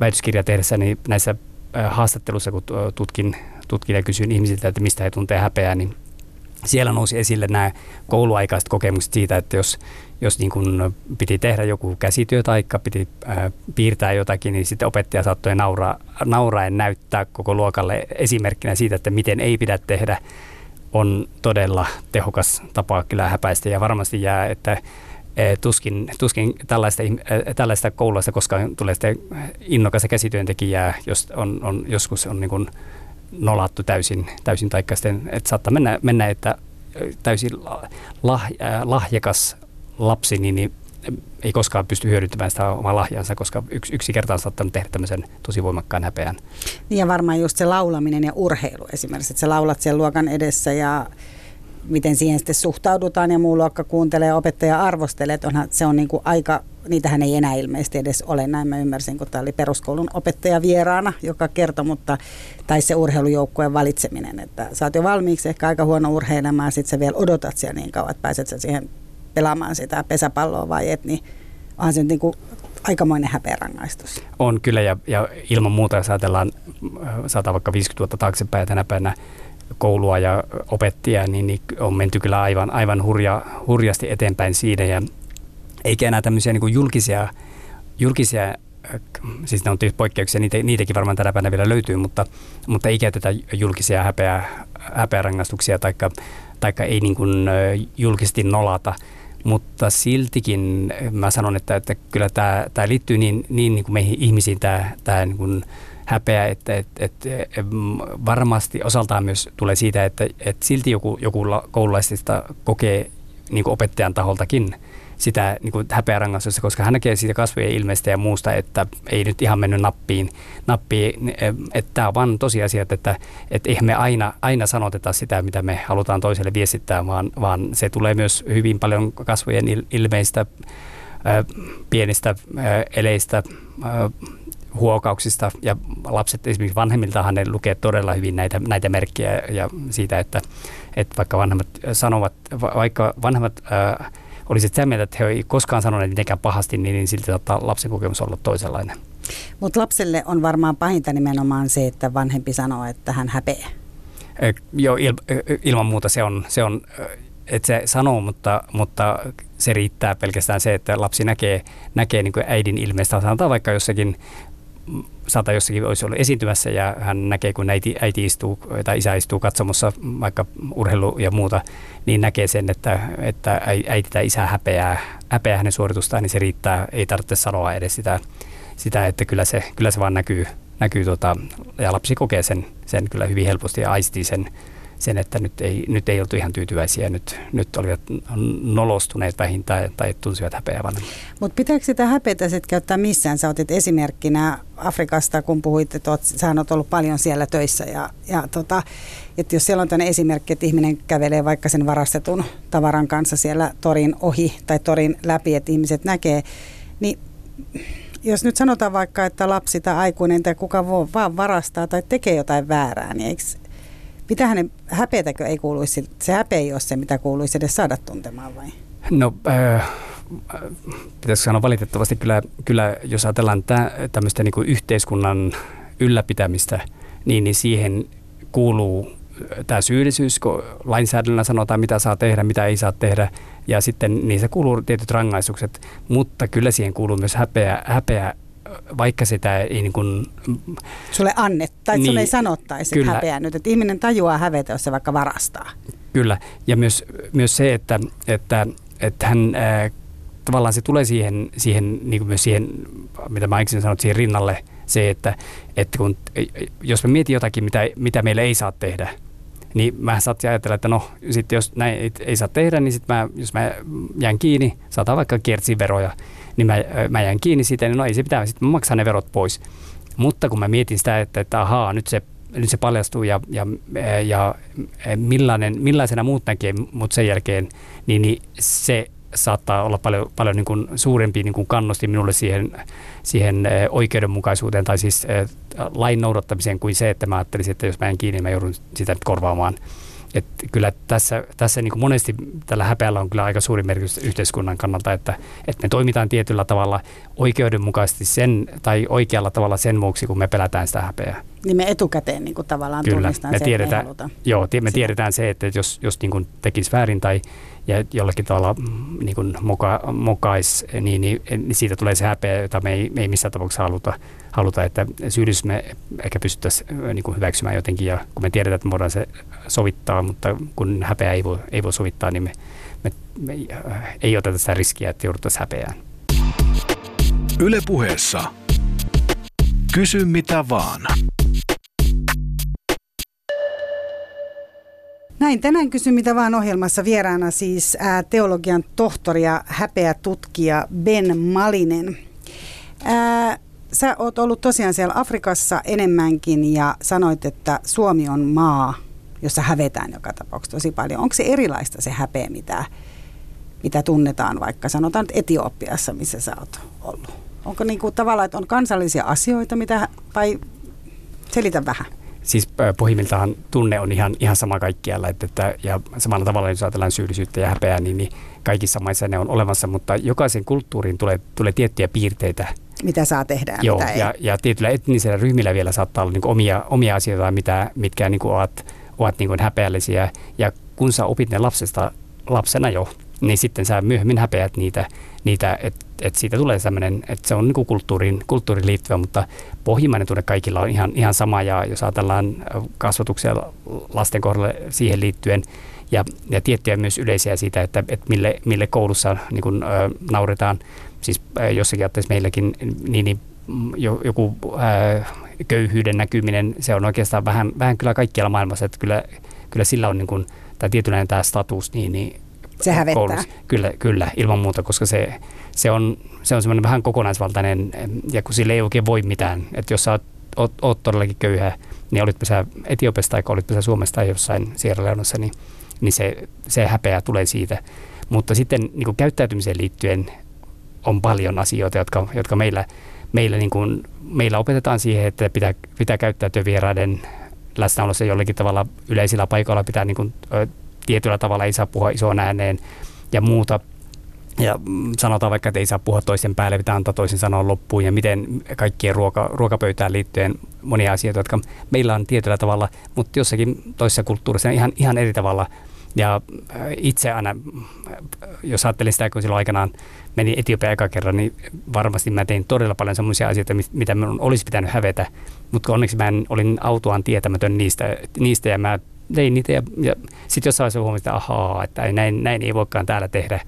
[SPEAKER 3] väitöskirjaa tehdessä, niin näissä haastatteluissa, kun tutkin, tutkin ja kysyin ihmisiltä, että mistä he tuntee häpeää, niin siellä nousi esille nämä kouluaikaiset kokemukset siitä, että jos, jos niin kuin piti tehdä joku käsityö tai piti ää, piirtää jotakin, niin sitten opettaja saattoi nauraa, nauraen näyttää koko luokalle esimerkkinä siitä, että miten ei pidä tehdä, on todella tehokas tapa kyllä häpäistä. Ja varmasti jää, että tuskin, tuskin tällaista, tällaista kouluista koskaan tulee. Sitten innokas käsityöntekijää, jos on, on joskus on niin kuin nolattu täysin, täysin taikka sitten, että saattaa mennä, mennä että täysin lah, lahjakas lapsi, niin, niin ei koskaan pysty hyödyntämään sitä omaa lahjansa, koska yksi, yksi kerta on saattanut tehdä tämmöisen tosi voimakkaan häpeän.
[SPEAKER 2] Niin ja varmaan just se laulaminen ja urheilu esimerkiksi, että sä laulat siellä luokan edessä ja miten siihen sitten suhtaudutaan ja muu luokka kuuntelee ja opettaja arvostelee, että onhan, se on niin kuin aika, niitähän ei enää ilmeisesti edes ole, näin mä ymmärsin, kun tämä oli peruskoulun opettaja vieraana, joka kertoi, mutta, tai se urheilujoukkueen valitseminen, että sä oot jo valmiiksi ehkä aika huono urheilemaan, sitten sä vielä odotat siellä niin kauan, että pääset sä siihen pelaamaan sitä pesäpalloa vai et, niin onhan se niin kuin aikamoinen häpeärangaistus.
[SPEAKER 3] On kyllä ja, ja ilman muuta, jos ajatellaan, saattaa vaikka 50 vuotta taaksepäin tänä päivänä koulua ja opettia, niin, niin on menty kyllä aivan, aivan hurja, hurjasti eteenpäin siinä. Ja eikä enää tämmöisiä niin julkisia, julkisia siis ne on tietysti poikkeuksia, niitä, niitäkin varmaan tänä päivänä vielä löytyy, mutta, mutta ei käytetä julkisia häpeä, häpeärangaistuksia taikka, taikka ei niin kuin julkisesti nolata. Mutta siltikin mä sanon, että, että kyllä tämä, tämä liittyy niin, niin, niin kuin meihin ihmisiin, tämä, tämä niin kuin häpeä, että, että, että varmasti osaltaan myös tulee siitä, että, että silti joku, joku koululaisista kokee niin kuin opettajan taholtakin sitä niin kuin häpeärangaistusta, koska hän näkee siitä kasvojen ilmeistä ja muusta, että ei nyt ihan mennyt nappiin, nappiin että tämä on vaan tosiasia, että, että, että eihän me aina, aina sanoteta sitä, mitä me halutaan toiselle viestittää, vaan, vaan se tulee myös hyvin paljon kasvojen ilmeistä, pienistä eleistä, huokauksista ja lapset esimerkiksi vanhemmiltahan ne lukee todella hyvin näitä, näitä merkkejä ja siitä, että, että vaikka vanhemmat sanovat, vaikka vanhemmat ää, olisivat sitä mieltä, että he eivät koskaan sanoneet mitenkään pahasti, niin, niin silti saattaa lapsen kokemus olla toisenlainen.
[SPEAKER 2] Mutta lapselle on varmaan pahinta nimenomaan se, että vanhempi sanoo, että hän häpeää.
[SPEAKER 3] E, joo, il, ilman muuta se on, se on että se sanoo, mutta, mutta se riittää pelkästään se, että lapsi näkee, näkee niin äidin ilmeistä. Sanotaan vaikka jossakin saattaa jossakin olisi ollut esiintymässä ja hän näkee, kun äiti, äiti istuu tai isä istuu katsomossa vaikka urheilu ja muuta, niin näkee sen, että, että äiti tai isä häpeää, häpeää hänen suoritustaan, niin se riittää. Ei tarvitse sanoa edes sitä, sitä että kyllä se, kyllä se vaan näkyy, näkyy tota, ja lapsi kokee sen, sen kyllä hyvin helposti ja aistii sen, sen, että nyt ei, nyt ei oltu ihan tyytyväisiä, nyt, nyt olivat nolostuneet vähintään tai tunsivat häpeää
[SPEAKER 2] Mutta pitääkö sitä häpeätä sitten käyttää missään? Sä otit esimerkkinä Afrikasta, kun puhuit, että oot, sä oot ollut paljon siellä töissä ja, ja tota, että jos siellä on tämmöinen esimerkki, että ihminen kävelee vaikka sen varastetun tavaran kanssa siellä torin ohi tai torin läpi, että ihmiset näkee, Niin jos nyt sanotaan vaikka, että lapsi tai aikuinen tai kuka vaan varastaa tai tekee jotain väärää, niin eikö, mitä hänen häpeätäkö ei kuuluisi, se häpeä ei ole se, mitä kuuluisi edes saada tuntemaan vai?
[SPEAKER 3] No, äh, pitäisikö sanoa valitettavasti kyllä, kyllä jos ajatellaan tämmöistä niin yhteiskunnan ylläpitämistä, niin, niin siihen kuuluu tämä syyllisyys, kun lainsäädännöllä sanotaan, mitä saa tehdä, mitä ei saa tehdä, ja sitten niissä kuuluu tietyt rangaistukset, mutta kyllä siihen kuuluu myös häpeä, häpeä vaikka sitä ei niin kuin,
[SPEAKER 2] Sulle annettaisiin, tai niin, sulle ei sanottaisi kyllä, häpeä nyt, että ihminen tajuaa hävetä, jos se vaikka varastaa.
[SPEAKER 3] Kyllä, ja myös, myös se, että, että, että hän ää, tavallaan se tulee siihen, siihen niin kuin myös siihen, mitä mä aikaisemmin sanoin, siihen rinnalle se, että, että kun, jos me mietin jotakin, mitä, mitä meille ei saa tehdä, niin mä saattaisin ajatella, että no sitten jos näin ei, ei saa tehdä, niin sitten mä, jos mä jään kiinni, saataan vaikka veroja, niin mä, mä jään kiinni siitä, niin no ei se pitää, sitten mä maksan ne verot pois. Mutta kun mä mietin sitä, että, että ahaa, nyt se, nyt se paljastuu ja, ja, ja millainen, millaisena muut näkee mut sen jälkeen, niin, niin se saattaa olla paljon, paljon niin kuin suurempi niin kuin kannusti minulle siihen, siihen oikeudenmukaisuuteen tai siis lain noudattamiseen kuin se, että mä ajattelisin, että jos mä en kiinni, mä joudun sitä korvaamaan. Et kyllä tässä, tässä niin kuin monesti tällä häpeällä on kyllä aika suuri merkitys yhteiskunnan kannalta, että, että me toimitaan tietyllä tavalla oikeudenmukaisesti sen tai oikealla tavalla sen vuoksi, kun me pelätään sitä häpeää.
[SPEAKER 2] Niin me etukäteen niin kuin tavallaan kyllä, tunnistaan
[SPEAKER 3] me
[SPEAKER 2] se,
[SPEAKER 3] tiedetään,
[SPEAKER 2] että me
[SPEAKER 3] Joo, me tiedetään se, että jos, jos niin kuin tekisi väärin tai ja jollakin tavalla mm, niin kuin moka, mokais, niin, niin, niin, siitä tulee se häpeä, jota me ei, me ei missään tapauksessa haluta, haluta että syyllisyys me ehkä pystyttäisiin niin kuin hyväksymään jotenkin, ja kun me tiedetään, että me voidaan se sovittaa, mutta kun häpeä ei voi, ei voi sovittaa, niin me, me, me ei oteta sitä riskiä, että jouduttaisiin häpeään.
[SPEAKER 4] Ylepuheessa Kysy mitä vaan.
[SPEAKER 2] Näin, tänään kysyn mitä vaan ohjelmassa vieraana siis ää, teologian tohtori ja häpeä tutkija Ben Malinen. Ää, sä oot ollut tosiaan siellä Afrikassa enemmänkin ja sanoit, että Suomi on maa, jossa hävetään joka tapauksessa tosi paljon. Onko se erilaista se häpeä, mitä, mitä tunnetaan vaikka sanotaan Etiopiassa, missä sä oot ollut? Onko niin kuin tavallaan, että on kansallisia asioita, mitä, vai selitä vähän?
[SPEAKER 3] Siis pohjimmiltaan tunne on ihan, ihan sama kaikkialla, että, että, ja samalla tavalla jos ajatellaan syyllisyyttä ja häpeää, niin, niin kaikissa maissa ne on olemassa, mutta jokaisen kulttuuriin tulee, tulee tiettyjä piirteitä.
[SPEAKER 2] Mitä saa tehdä
[SPEAKER 3] Joo,
[SPEAKER 2] mitä
[SPEAKER 3] ja, ja tietyillä etnisillä ryhmillä vielä saattaa olla niin omia, omia asioita, mitä, mitkä niin kuin ovat, ovat niin kuin häpeällisiä, ja kun sä opit ne lapsesta, lapsena jo, niin sitten sä myöhemmin häpeät niitä, niitä että et siitä tulee sellainen, että se on niin kulttuuriin, kulttuuriin liittyvä, mutta pohjimmainen tunne kaikilla on ihan, ihan sama. Ja jos ajatellaan kasvatuksia lasten kohdalla siihen liittyen ja, ja tiettyjä myös yleisiä siitä, että, että mille, mille koulussa niin kuin, ö, nauretaan, siis jossakin ajattelisi meilläkin, niin, niin joku ö, köyhyyden näkyminen, se on oikeastaan vähän, vähän kyllä kaikkialla maailmassa, että kyllä, kyllä sillä on niin kuin, tai tietynlainen tämä status, niin, niin
[SPEAKER 2] se hävettää. Koulussa.
[SPEAKER 3] Kyllä, kyllä, ilman muuta, koska se, se on, se on semmoinen vähän kokonaisvaltainen, ja kun sille ei oikein voi mitään. Että jos sä oot, oot, oot todellakin köyhä, niin olitpä sä Etiopiasta tai olitpä sä Suomesta tai jossain Sierra Leoneassa, niin, niin se, se häpeä tulee siitä. Mutta sitten niin kuin käyttäytymiseen liittyen on paljon asioita, jotka, jotka meillä, meillä, niin kuin, meillä opetetaan siihen, että pitää, pitää käyttäytyä vieraiden läsnäolossa jollakin tavalla yleisillä paikoilla pitää niin kuin, tietyllä tavalla ei saa puhua isoon ääneen ja muuta. Ja sanotaan vaikka, että ei saa puhua toisen päälle, pitää antaa toisen sanoa loppuun ja miten kaikkien ruoka, ruokapöytään liittyen monia asioita, jotka meillä on tietyllä tavalla, mutta jossakin toisessa kulttuurissa ihan, ihan eri tavalla. Ja äh, itse aina, jos ajattelin sitä, kun silloin aikanaan meni Etiopia eka kerran, niin varmasti mä tein todella paljon sellaisia asioita, mitä minun olisi pitänyt hävetä. Mutta onneksi mä en, olin autoaan tietämätön niistä, niistä ja mä tein niitä ja, ja sitten jossain vaiheessa huomasin, että ahaa, että näin, näin ei voikaan täällä tehdä.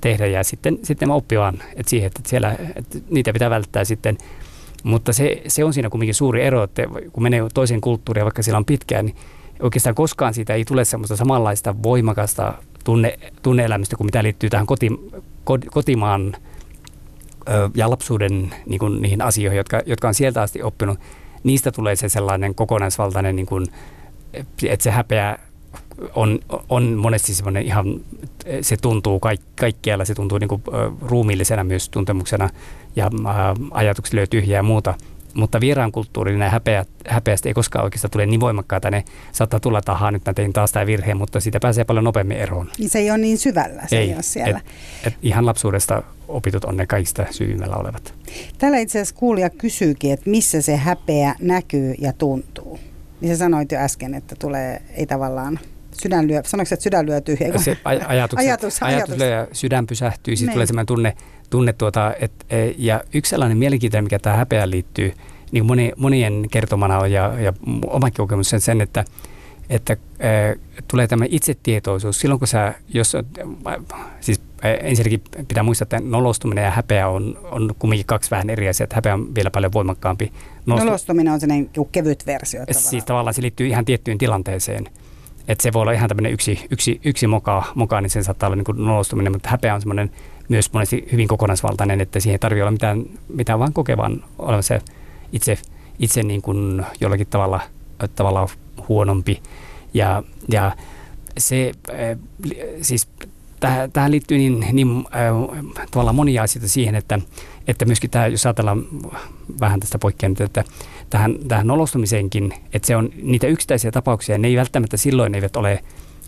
[SPEAKER 3] tehdä. Ja sitten, sitten mä oppin vaan että siihen, että, siellä, että niitä pitää välttää sitten. Mutta se, se on siinä kuitenkin suuri ero, että kun menee toiseen kulttuuriin, vaikka siellä on pitkään, niin oikeastaan koskaan siitä ei tule semmoista samanlaista voimakasta tunne, tunneelämistä kuin mitä liittyy tähän koti, kotimaan ö, ja lapsuuden niin kuin, niihin asioihin, jotka, jotka on sieltä asti oppinut. Niistä tulee se sellainen kokonaisvaltainen niin kuin, että se häpeä on, on monesti semmoinen ihan, se tuntuu kaik, kaikkialla, se tuntuu niin kuin, ruumiillisena myös tuntemuksena ja ajatuksia lyö tyhjää ja muuta. Mutta vieraan kulttuurinen häpeä, häpeästä ei koskaan oikeastaan tule niin voimakkaita. Ne saattaa tulla, että ahaa, nyt mä tein taas tämä virhe, mutta siitä pääsee paljon nopeammin eroon.
[SPEAKER 2] Niin se ei ole niin syvällä, se ei, ei ole siellä.
[SPEAKER 3] Et, et ihan lapsuudesta opitut on ne kaikista syvimmällä olevat.
[SPEAKER 2] Täällä itse asiassa kuulija kysyykin, että missä se häpeä näkyy ja tuntuu. Niin sä sanoit jo äsken, että tulee, ei tavallaan sydän lyö, sanoiko että sydän lyö tyhjä?
[SPEAKER 3] Se aj- ajatus, ajatus, ajatus lyö ja sydän pysähtyy, sitten tulee sellainen tunne, tunne tuota, et, e, ja yksi sellainen mielenkiintoinen, mikä tähän häpeään liittyy, niin moni, monien kertomana on ja, ja omakin kokemus sen, sen että, että e, tulee tämä itsetietoisuus. Silloin kun sä, jos, siis ensinnäkin pitää muistaa, että nolostuminen ja häpeä on, on kumminkin kaksi vähän eri asiaa, että häpeä on vielä paljon voimakkaampi.
[SPEAKER 2] Nolostu- nolostuminen on sellainen kevyt versio. Tavallaan.
[SPEAKER 3] Siis tavallaan se liittyy ihan tiettyyn tilanteeseen. Että se voi olla ihan tämmöinen yksi, yksi, yksi moka, moka, niin se saattaa olla niin nolostuminen, mutta häpeä on semmoinen myös monesti hyvin kokonaisvaltainen, että siihen ei tarvitse olla mitään, mitään vaan kokevan olemassa itse, itse niin kuin jollakin tavalla, tavalla huonompi. Ja, ja se, äh, siis tähän, liittyy niin, niin äh, tavallaan monia asioita siihen, että, että myöskin tämä, jos ajatellaan vähän tästä poikkeamt, että tähän, tähän nolostumiseenkin, että se on niitä yksittäisiä tapauksia, ne ei välttämättä silloin eivät ole,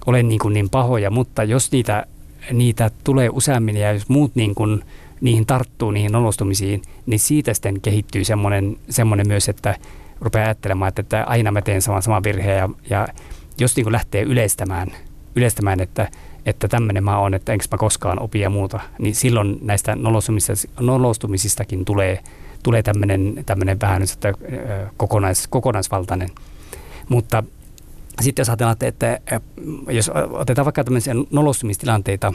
[SPEAKER 3] ole niin, kuin niin pahoja, mutta jos niitä, niitä tulee useammin ja jos muut niin kuin, niihin tarttuu, niihin nolostumisiin, niin siitä sitten kehittyy semmoinen, semmoinen myös, että rupeaa ajattelemaan, että, että aina mä teen saman, saman virheen ja, ja jos niin kuin lähtee yleistämään, yleistämään että, että tämmöinen mä oon, että enkö mä koskaan opi ja muuta, niin silloin näistä nolostumisistakin tulee, tulee tämmöinen, vähän että, kokonais, kokonaisvaltainen. Mutta sitten jos ajatellaan, että, että jos otetaan vaikka tämmöisiä nolostumistilanteita,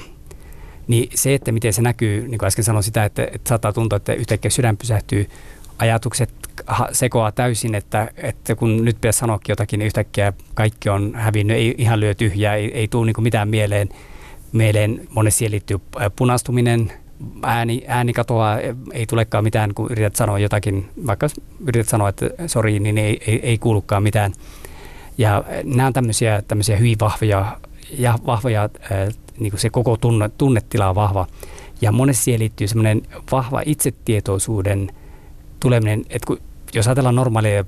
[SPEAKER 3] niin se, että miten se näkyy, niin kuin äsken sanoin sitä, että, että saattaa tuntua, että yhtäkkiä sydän pysähtyy, ajatukset sekoaa täysin, että, että kun nyt pitäisi sanoakin jotakin, niin yhtäkkiä kaikki on hävinnyt, ei ihan lyö tyhjää, ei, ei tule niin mitään mieleen. Mieleen monesti siihen liittyy punastuminen, ääni, ääni katoaa, ei tulekaan mitään, kun yrität sanoa jotakin, vaikka yrität sanoa, että sori, niin ei, ei, ei kuulukaan mitään. Ja nämä on tämmöisiä, tämmöisiä hyvin vahvoja, ja vahvoja niin kuin se koko tunne, tunnetila on vahva. Ja monesti siihen liittyy semmoinen vahva itsetietoisuuden tuleminen, että kun, jos ajatellaan normaalia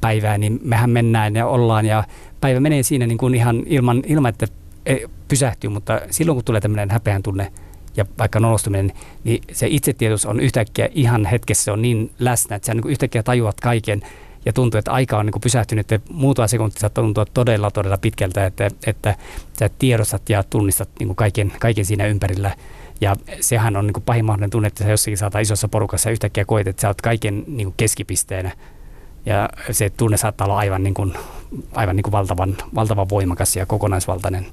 [SPEAKER 3] päivää, niin mehän mennään ja ollaan ja päivä menee siinä niin kuin ihan ilman, ilman, että e, pysähtyy, mutta silloin kun tulee tämmöinen häpeän tunne ja vaikka nolostuminen, niin se itsetietoisuus on yhtäkkiä ihan hetkessä on niin läsnä, että sä niin yhtäkkiä tajuat kaiken ja tuntuu, että aika on niin pysähtynyt, että muutama sekunti saattaa tuntua todella, todella pitkältä, että, että sä tiedostat ja tunnistat niin kaiken, kaiken siinä ympärillä. Ja sehän on niin pahin mahdollinen tunne, että sä jossakin saattaa isossa porukassa yhtäkkiä koet, että sä oot kaiken niin keskipisteenä. Ja se tunne saattaa olla aivan, niin kuin, aivan niin kuin valtavan, valtavan voimakas ja kokonaisvaltainen.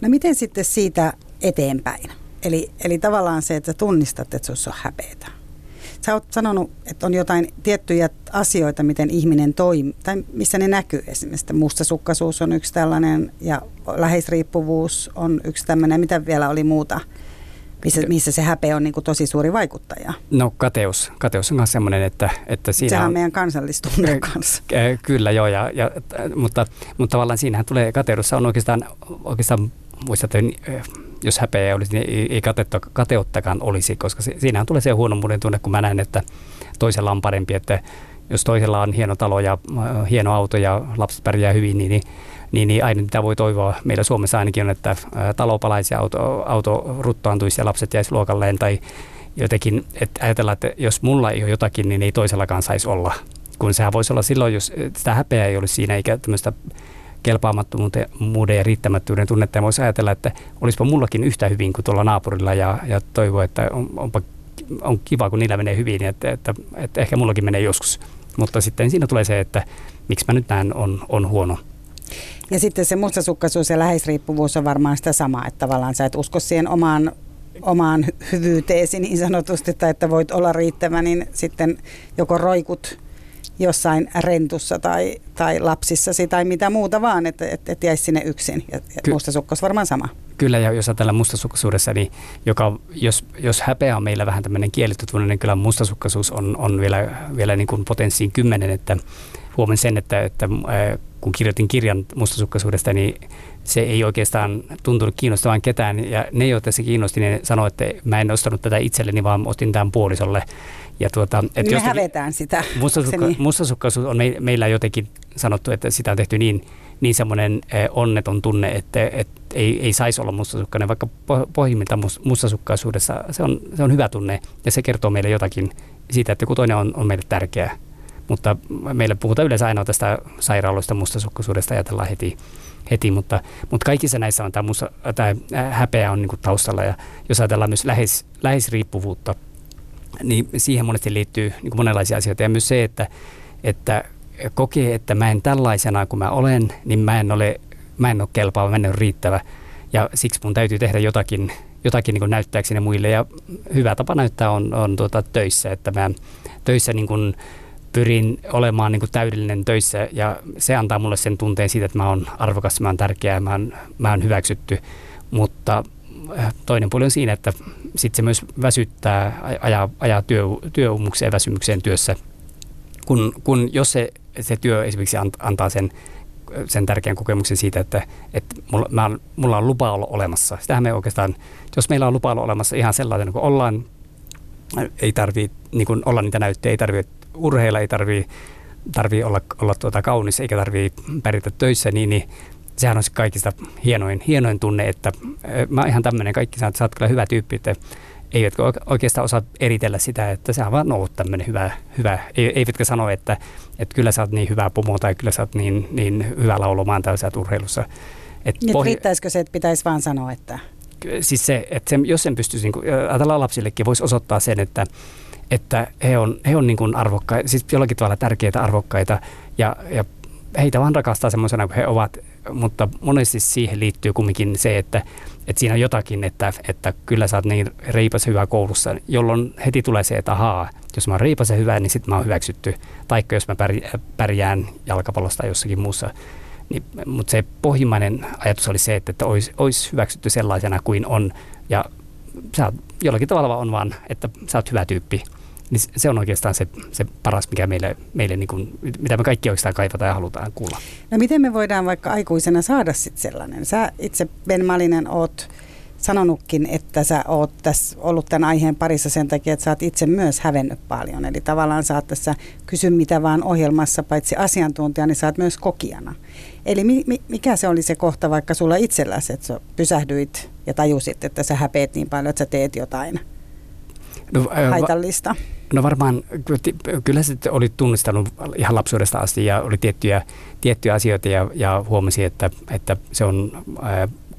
[SPEAKER 2] No miten sitten siitä eteenpäin? Eli, eli tavallaan se, että tunnistat, että sinussa on häpeätä. Sä oot sanonut, että on jotain tiettyjä asioita, miten ihminen toimii, tai missä ne näkyy esimerkiksi. Mustasukkaisuus on yksi tällainen, ja läheisriippuvuus on yksi tämmöinen. Mitä vielä oli muuta? missä, missä se häpeä on niin kuin tosi suuri vaikuttaja.
[SPEAKER 3] No kateus. Kateus on myös sellainen, että, että siinä
[SPEAKER 2] Sehän
[SPEAKER 3] on...
[SPEAKER 2] meidän kansallistunne kanssa.
[SPEAKER 3] Kyllä joo, ja, ja, mutta, mutta tavallaan siinähän tulee kateudessa on oikeastaan, oikeastaan muistatte, jos häpeä olisi, niin ei, katetta, kateuttakaan olisi, koska se, siinähän tulee se huonommuuden tunne, kun mä näen, että toisella on parempi, että jos toisella on hieno talo ja äh, hieno auto ja lapset pärjää hyvin, niin, niin niin, niin aina mitä voi toivoa. Meillä Suomessa ainakin on, että talo palaisi, auto, auto ruttoantuisi ja lapset jäisi luokalleen tai jotenkin, että ajatellaan, että jos mulla ei ole jotakin, niin ei toisellakaan saisi olla. Kun sehän voisi olla silloin, jos sitä häpeää ei olisi siinä, eikä tämmöistä kelpaamattomuuden ja riittämättömyyden tunnetta. Ja voisi ajatella, että olisipa mullakin yhtä hyvin kuin tuolla naapurilla ja, ja toivoa, että on, onpa, on kiva, kun niillä menee hyvin, että, että, että ehkä mullakin menee joskus. Mutta sitten siinä tulee se, että miksi mä nyt näen on, on huono.
[SPEAKER 2] Ja sitten se mustasukkaisuus ja läheisriippuvuus on varmaan sitä samaa, että tavallaan sä et usko siihen omaan, omaan hyvyyteesi niin sanotusti, tai että voit olla riittävä, niin sitten joko roikut jossain rentussa tai, tai lapsissasi tai mitä muuta vaan, että et, et jäisi sinne yksin. Ja, Ky- mustasukkaisuus varmaan sama.
[SPEAKER 3] Kyllä, ja jos ajatellaan mustasukkaisuudessa, niin joka, jos, jos häpeä on meillä vähän tämmöinen kielletty tunne, niin kyllä mustasukkaisuus on, on vielä, vielä niin kuin potenssiin kymmenen, että huomasin sen, että, että kun kirjoitin kirjan mustasukkaisuudesta, niin se ei oikeastaan tuntunut kiinnostavan ketään. Ja ne, joita se kiinnosti, ne sanoivat, että mä en ostanut tätä itselleni, vaan ostin tämän puolisolle.
[SPEAKER 2] Ja tuota, et niin me hävetään sitä.
[SPEAKER 3] Mustasukka, mustasukkaisuus on me, meillä jotenkin sanottu, että sitä on tehty niin, niin semmoinen eh, onneton tunne, että, että ei, ei saisi olla mustasukkainen, vaikka pohjimmilta mustasukkaisuudessa se on, se on hyvä tunne ja se kertoo meille jotakin siitä, että joku toinen on, on meille tärkeä. Mutta meille puhutaan yleensä aina tästä sairaaloista mustasukkaisuudesta ajatellaan heti, heti mutta, mutta kaikissa näissä on tämä, musta, tämä häpeä on niin taustalla ja jos ajatellaan myös läheis, läheisriippuvuutta, niin siihen monesti liittyy niin monenlaisia asioita. Ja myös se, että, että kokee, että mä en tällaisena kuin mä olen, niin mä en ole, mä en ole kelpaava, mä en ole riittävä. Ja siksi mun täytyy tehdä jotakin, jotakin niin näyttääkseni muille. Ja hyvä tapa näyttää on, on tuota, töissä, että mä töissä niin kuin, pyrin olemaan niin kuin täydellinen töissä. Ja se antaa mulle sen tunteen siitä, että mä oon arvokas, mä oon tärkeä, mä oon, mä oon hyväksytty, mutta toinen puoli on siinä, että sitten se myös väsyttää, ajaa, ajaa työ, työuumukseen ja väsymykseen työssä, kun, kun jos se, se työ esimerkiksi antaa sen, sen tärkeän kokemuksen siitä, että, että mulla, mä, mulla on lupa olla olemassa. Sitähän me oikeastaan, jos meillä on lupa olla olemassa ihan sellainen kuin ollaan, ei tarvitse niin olla niitä näyttöjä, ei tarvitse urheilla, ei tarvii, tarvii olla, olla tuota kaunis eikä tarvii pärjätä töissä, niin, niin sehän on se kaikista hienoin, hienoin tunne, että mä ihan tämmöinen, kaikki sä, sä oot kyllä hyvä tyyppi, että eivätkö oikeastaan osaa eritellä sitä, että sä vaan oot tämmöinen hyvä, hyvä. eivätkä sano, että, että kyllä sä oot niin hyvä pomo tai kyllä sä oot niin, niin hyvä laulamaan tai sä oot urheilussa.
[SPEAKER 2] Et niin pohj- riittäisikö se, että pitäisi vaan sanoa, että...
[SPEAKER 3] Siis se, että se, jos sen pystyisi, niin kuin, ajatellaan lapsillekin, voisi osoittaa sen, että, että he on, he on niin kuin arvokkaita, siis jollakin tavalla tärkeitä arvokkaita ja, ja heitä vaan rakastaa semmoisena kuin he ovat, mutta monesti siihen liittyy kumminkin se, että, että siinä on jotakin, että, että kyllä sä oot niin reipas hyvä koulussa, jolloin heti tulee se, että ahaa, jos mä oon reipas hyvä, niin sitten mä oon hyväksytty. Taikka jos mä pärjään jalkapallosta jossakin muussa. Niin, mutta se pohjimmainen ajatus oli se, että, että olisi, olisi hyväksytty sellaisena kuin on. Ja sä oot, jollakin tavalla on vaan, että sä oot hyvä tyyppi niin se on oikeastaan se, se paras, mikä meille, meille niin kuin, mitä me kaikki oikeastaan kaivataan ja halutaan kuulla.
[SPEAKER 2] No miten me voidaan vaikka aikuisena saada sitten sellainen? Sä itse Ben Malinen oot sanonutkin, että sä oot tässä ollut tämän aiheen parissa sen takia, että sä oot itse myös hävennyt paljon. Eli tavallaan sä oot tässä kysy mitä vaan ohjelmassa, paitsi asiantuntija, niin sä oot myös kokijana. Eli mi, mi, mikä se oli se kohta vaikka sulla itselläsi, että sä pysähdyit ja tajusit, että sä häpeät niin paljon, että sä teet jotain no, haitallista?
[SPEAKER 3] No varmaan, kyllä se oli tunnistanut ihan lapsuudesta asti ja oli tiettyjä, tiettyjä asioita ja, ja huomasi, että, että se on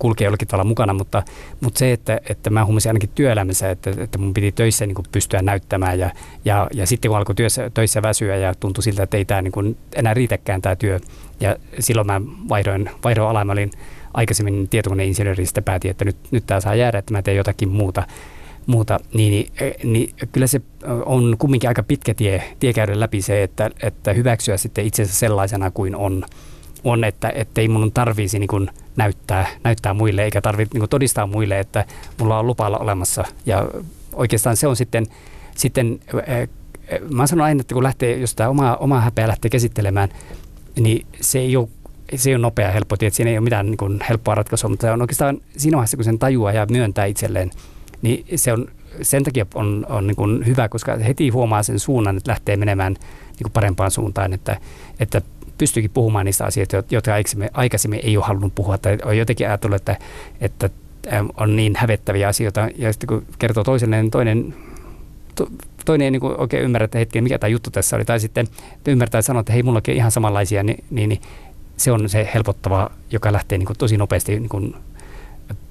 [SPEAKER 3] kulkee jollakin tavalla mukana, mutta, mutta se, että, että mä huomasin ainakin työelämässä, että, että mun piti töissä niin pystyä näyttämään ja, ja, ja sitten kun alkoi työssä, töissä väsyä ja tuntui siltä, että ei tämä niin enää riitäkään tämä työ ja silloin mä vaihdoin, vaihdoin ala, mä olin aikaisemmin tietokoneinsinööri, sitten päätin, että nyt, nyt tämä saa jäädä, että mä teen jotakin muuta muuta, niin, niin, eh, niin kyllä se on kumminkin aika pitkä tie, tie käydä läpi se, että, että hyväksyä sitten itsensä sellaisena kuin on, on että ei mun tarvitsisi niin näyttää, näyttää muille eikä tarvitse niin todistaa muille, että mulla on lupa olla olemassa. Ja oikeastaan se on sitten, sitten eh, mä sanon aina, että kun lähtee, jos tämä oma, oma häpeä lähtee käsittelemään, niin se ei ole se ole nopea ja helppo tie, että siinä ei ole mitään niin kuin helppoa ratkaisua, mutta se on oikeastaan siinä vaiheessa, kun sen tajuaa ja myöntää itselleen, niin se on, sen takia on, on niin kuin hyvä, koska heti huomaa sen suunnan, että lähtee menemään niin kuin parempaan suuntaan, että, että pystyykin puhumaan niistä asioista, jotka aikaisemmin, ei ole halunnut puhua tai on jotenkin ajatellut, että, että on niin hävettäviä asioita ja sitten kun kertoo toiselle, niin toinen toinen ei niin kuin oikein ymmärrä, että hetken, mikä tämä juttu tässä oli. Tai sitten ymmärtää ja sanoa, että hei, mullakin on ihan samanlaisia, niin, niin, niin se on se helpottava, joka lähtee niin kuin tosi nopeasti niin kuin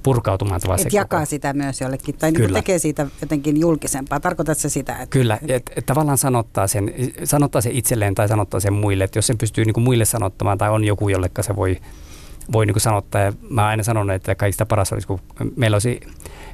[SPEAKER 3] purkautumaan.
[SPEAKER 2] Että jakaa koko... sitä myös jollekin, tai niin tekee siitä jotenkin julkisempaa. Tarkoitatko se sitä? Että...
[SPEAKER 3] Kyllä, että et tavallaan sanottaa sen, sanottaa sen itselleen tai sanottaa sen muille. Että jos sen pystyy niin kuin muille sanottamaan tai on joku, jollekka se voi, voi niin kuin sanottaa. Ja mä aina sanon, että kaikista paras olisi, kun meillä olisi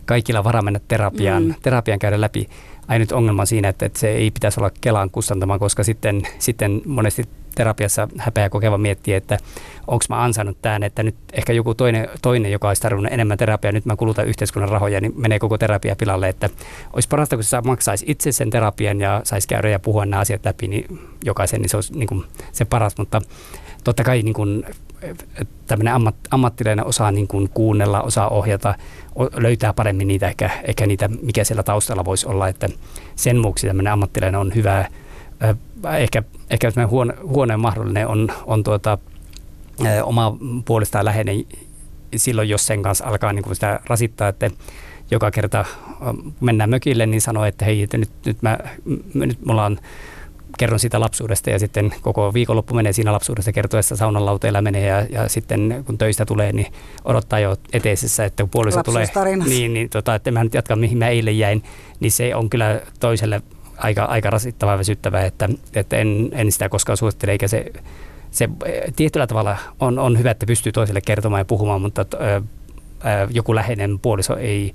[SPEAKER 3] kaikilla varaa mennä terapiaan, mm. terapian käydä läpi. Ainut ongelma on siinä, että, että se ei pitäisi olla Kelan kustantama, koska sitten, sitten monesti terapiassa häpeä kokeva miettii, että onko mä ansainnut tämän, että nyt ehkä joku toinen, toinen joka olisi tarvinnut enemmän terapiaa, nyt mä kulutan yhteiskunnan rahoja, niin menee koko terapia pilalle, että olisi parasta, kun sä maksaisi itse sen terapian ja saisi käydä ja puhua nämä asiat läpi, niin jokaisen, niin se olisi niin kuin se paras, mutta totta kai niin kuin, tämmöinen ammat, ammattilainen osaa niin kuin kuunnella, osaa ohjata, löytää paremmin niitä ehkä, ehkä niitä, mikä siellä taustalla voisi olla, että sen vuoksi tämmöinen ammattilainen on hyvä, ehkä, ehkä huono, huono mahdollinen on, on tuota, oma puolestaan läheinen silloin, jos sen kanssa alkaa niin kuin sitä rasittaa, että joka kerta mennään mökille, niin sanoo, että hei, että nyt, nyt, mä, nyt mulla on kerron siitä lapsuudesta ja sitten koko viikonloppu menee siinä lapsuudesta kertoessa saunan lauteella menee ja, ja sitten kun töistä tulee, niin odottaa jo eteisessä, että kun puoliso tulee, niin, niin tota, että mä nyt jatkan mihin mä eilen jäin, niin se on kyllä toiselle aika, aika rasittavaa ja väsyttävää, että, että en, en sitä koskaan suosittele, eikä se, se tietyllä tavalla on, on hyvä, että pystyy toiselle kertomaan ja puhumaan, mutta ö, ö, joku läheinen puoliso ei,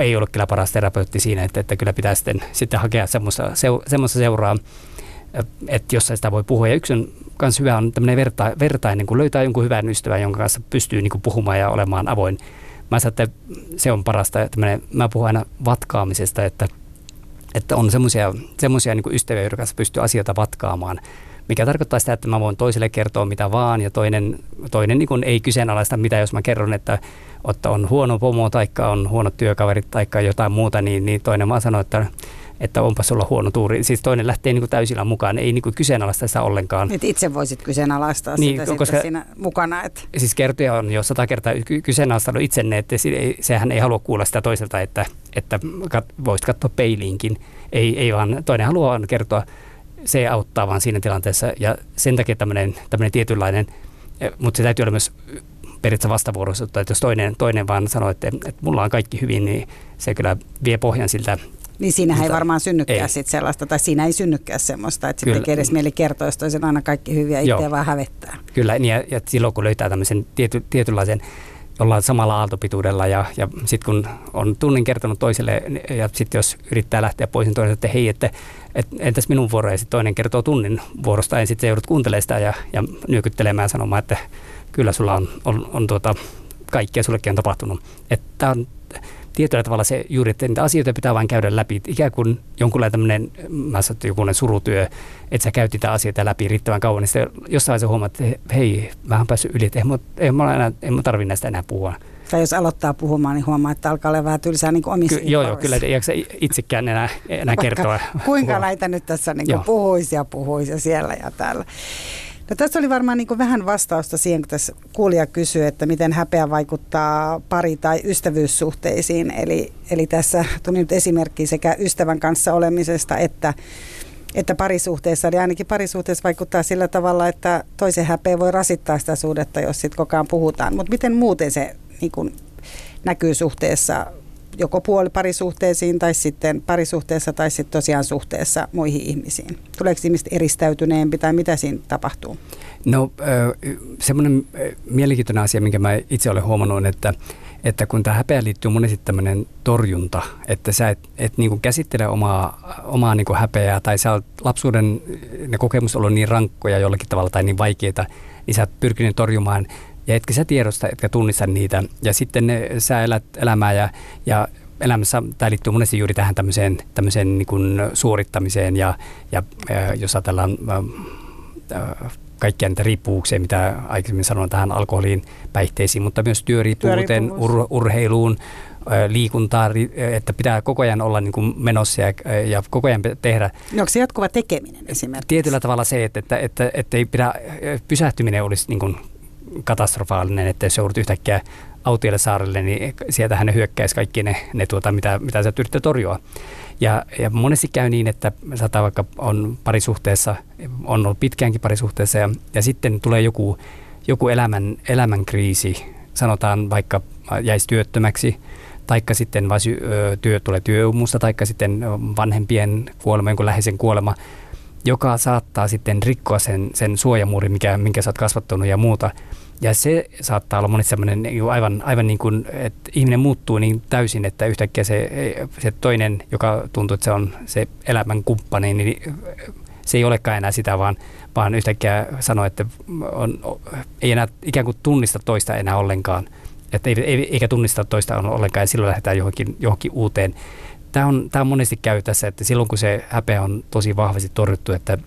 [SPEAKER 3] ei ole kyllä paras terapeutti siinä, että, että kyllä pitää sitten, sitten hakea semmoista, semmoista seuraa, että jos sitä voi puhua. Ja yksi on myös hyvä on tämmöinen verta, vertainen, kun löytää jonkun hyvän ystävän, jonka kanssa pystyy niin puhumaan ja olemaan avoin. Mä sanon, että se on parasta. Että mä puhun aina vatkaamisesta, että, että on semmoisia niin ystäviä, joiden kanssa pystyy asioita vatkaamaan mikä tarkoittaa sitä, että mä voin toiselle kertoa mitä vaan ja toinen, toinen niin ei kyseenalaista mitä, jos mä kerron, että, että on huono pomo tai on huonot työkaverit tai jotain muuta, niin, niin toinen vaan sanoo, että että onpa sulla huono tuuri. Siis toinen lähtee niin kuin täysillä mukaan, ei niin kuin kyseenalaista sitä ollenkaan.
[SPEAKER 2] Et itse voisit kyseenalaistaa niin, sitä koska, siinä mukana. Että.
[SPEAKER 3] Siis kertoja on jo sata kertaa kyseenalaistanut itsenne, että sehän ei halua kuulla sitä toiselta, että, että voisit katsoa peiliinkin. Ei, ei vaan toinen haluaa kertoa se auttaa vaan siinä tilanteessa ja sen takia tämmöinen, tämmöinen tietynlainen, eh, mutta se täytyy olla myös periaatteessa vastavuoroisuutta, että jos toinen, toinen vaan sanoo, että, että mulla on kaikki hyvin, niin se kyllä vie pohjan siltä
[SPEAKER 2] niin siinähän ei varmaan synnykään sit sellaista, tai siinä ei synnykään semmoista, että sitten edes mieli kertoa, jos toisen aina kaikki hyviä, itse vaan hävettää.
[SPEAKER 3] Kyllä, niin ja, ja silloin kun löytää tämmöisen tiety, tietynlaisen ollaan samalla aaltopituudella ja, ja sitten kun on tunnin kertonut toiselle ja sitten jos yrittää lähteä pois, niin toinen että hei, että et, entäs minun vuoro ja sitten toinen kertoo tunnin vuorosta ja sitten joudut kuuntelemaan sitä ja, ja nyökyttelemään ja sanomaan, että kyllä sulla on, on, on tuota, kaikkea sullekin on tapahtunut. Että on tietyllä tavalla se juuri, että niitä asioita pitää vain käydä läpi. Ikään kuin jonkunlainen tämmöinen, mä sanoin, jokunen surutyö, että sä käyt niitä asioita läpi riittävän kauan, niin sitten jossain vaiheessa huomaat, että hei, mä oon päässyt yli, että en mä, en mä, enää, en mä tarvitse näistä enää puhua.
[SPEAKER 2] Tai jos aloittaa puhumaan, niin huomaa, että alkaa olla vähän tylsää niin omissa Ky-
[SPEAKER 3] Joo, joo, kyllä ei jaksa itsekään enää, enää kertoa.
[SPEAKER 2] Kuinka näitä nyt tässä niin puhuisi ja puhuisi ja siellä ja täällä. No, tässä oli varmaan niin vähän vastausta siihen, kun tässä kuulija kysyy, että miten häpeä vaikuttaa pari- tai ystävyyssuhteisiin. Eli, eli tässä tuli nyt esimerkki sekä ystävän kanssa olemisesta että, että parisuhteessa. Eli ainakin parisuhteessa vaikuttaa sillä tavalla, että toisen häpeä voi rasittaa sitä suhdetta, jos sitten koko ajan puhutaan. Mutta miten muuten se niin näkyy suhteessa joko puoli parisuhteisiin tai sitten parisuhteessa tai sitten tosiaan suhteessa muihin ihmisiin? Tuleeko ihmiset eristäytyneempi tai mitä siinä tapahtuu?
[SPEAKER 3] No semmoinen mielenkiintoinen asia, minkä mä itse olen huomannut, että että kun tämä häpeä liittyy monesti tämmöinen torjunta, että sä et, et niin käsittele omaa, omaa niin häpeää tai sä oot lapsuuden ne kokemus ollut niin rankkoja jollakin tavalla tai niin vaikeita, niin sä oot pyrkinyt torjumaan ja etkä sä tiedosta, etkä tunnista niitä. Ja sitten ne, sä elät elämää ja, ja elämässä tämä liittyy monesti juuri tähän tämmöiseen, tämmöiseen niin kuin suorittamiseen ja, ja, jos ajatellaan äh, kaikkia niitä riippuvuuksia, mitä aikaisemmin sanoin tähän alkoholiin, päihteisiin, mutta myös työriippuvuuteen, ur, urheiluun, liikuntaa, että pitää koko ajan olla niin kuin menossa ja, ja koko ajan tehdä.
[SPEAKER 2] No onko se jatkuva tekeminen esimerkiksi?
[SPEAKER 3] Tietyllä tavalla se, että, että, että, että ei pidä, pysähtyminen olisi niin kuin katastrofaalinen, että jos joudut yhtäkkiä autiolle saarelle, niin sieltä hän hyökkäisi kaikki ne, ne tuota, mitä, mitä sä yrittää torjua. Ja, ja monesti käy niin, että saattaa vaikka on parisuhteessa, on ollut pitkäänkin parisuhteessa ja, ja sitten tulee joku, joku elämän, elämän kriisi, sanotaan vaikka jäisi työttömäksi, taikka sitten vasy, työ, tulee työumusta, taikka sitten vanhempien kuolema, jonkun läheisen kuolema, joka saattaa sitten rikkoa sen, sen suojamuurin, mikä, minkä sä oot kasvattanut ja muuta. Ja se saattaa olla monesti sellainen niin aivan, aivan niin kuin, että ihminen muuttuu niin täysin, että yhtäkkiä se, se toinen, joka tuntuu, että se on se elämän kumppani, niin se ei olekaan enää sitä, vaan, vaan yhtäkkiä sanoo, että on, ei enää ikään kuin tunnista toista enää ollenkaan, että ei, ei, eikä tunnista toista ollenkaan ja silloin lähdetään johonkin, johonkin uuteen. Tämä on, tämä on monesti käy tässä, että silloin kun se häpeä on tosi vahvasti torjuttu, että,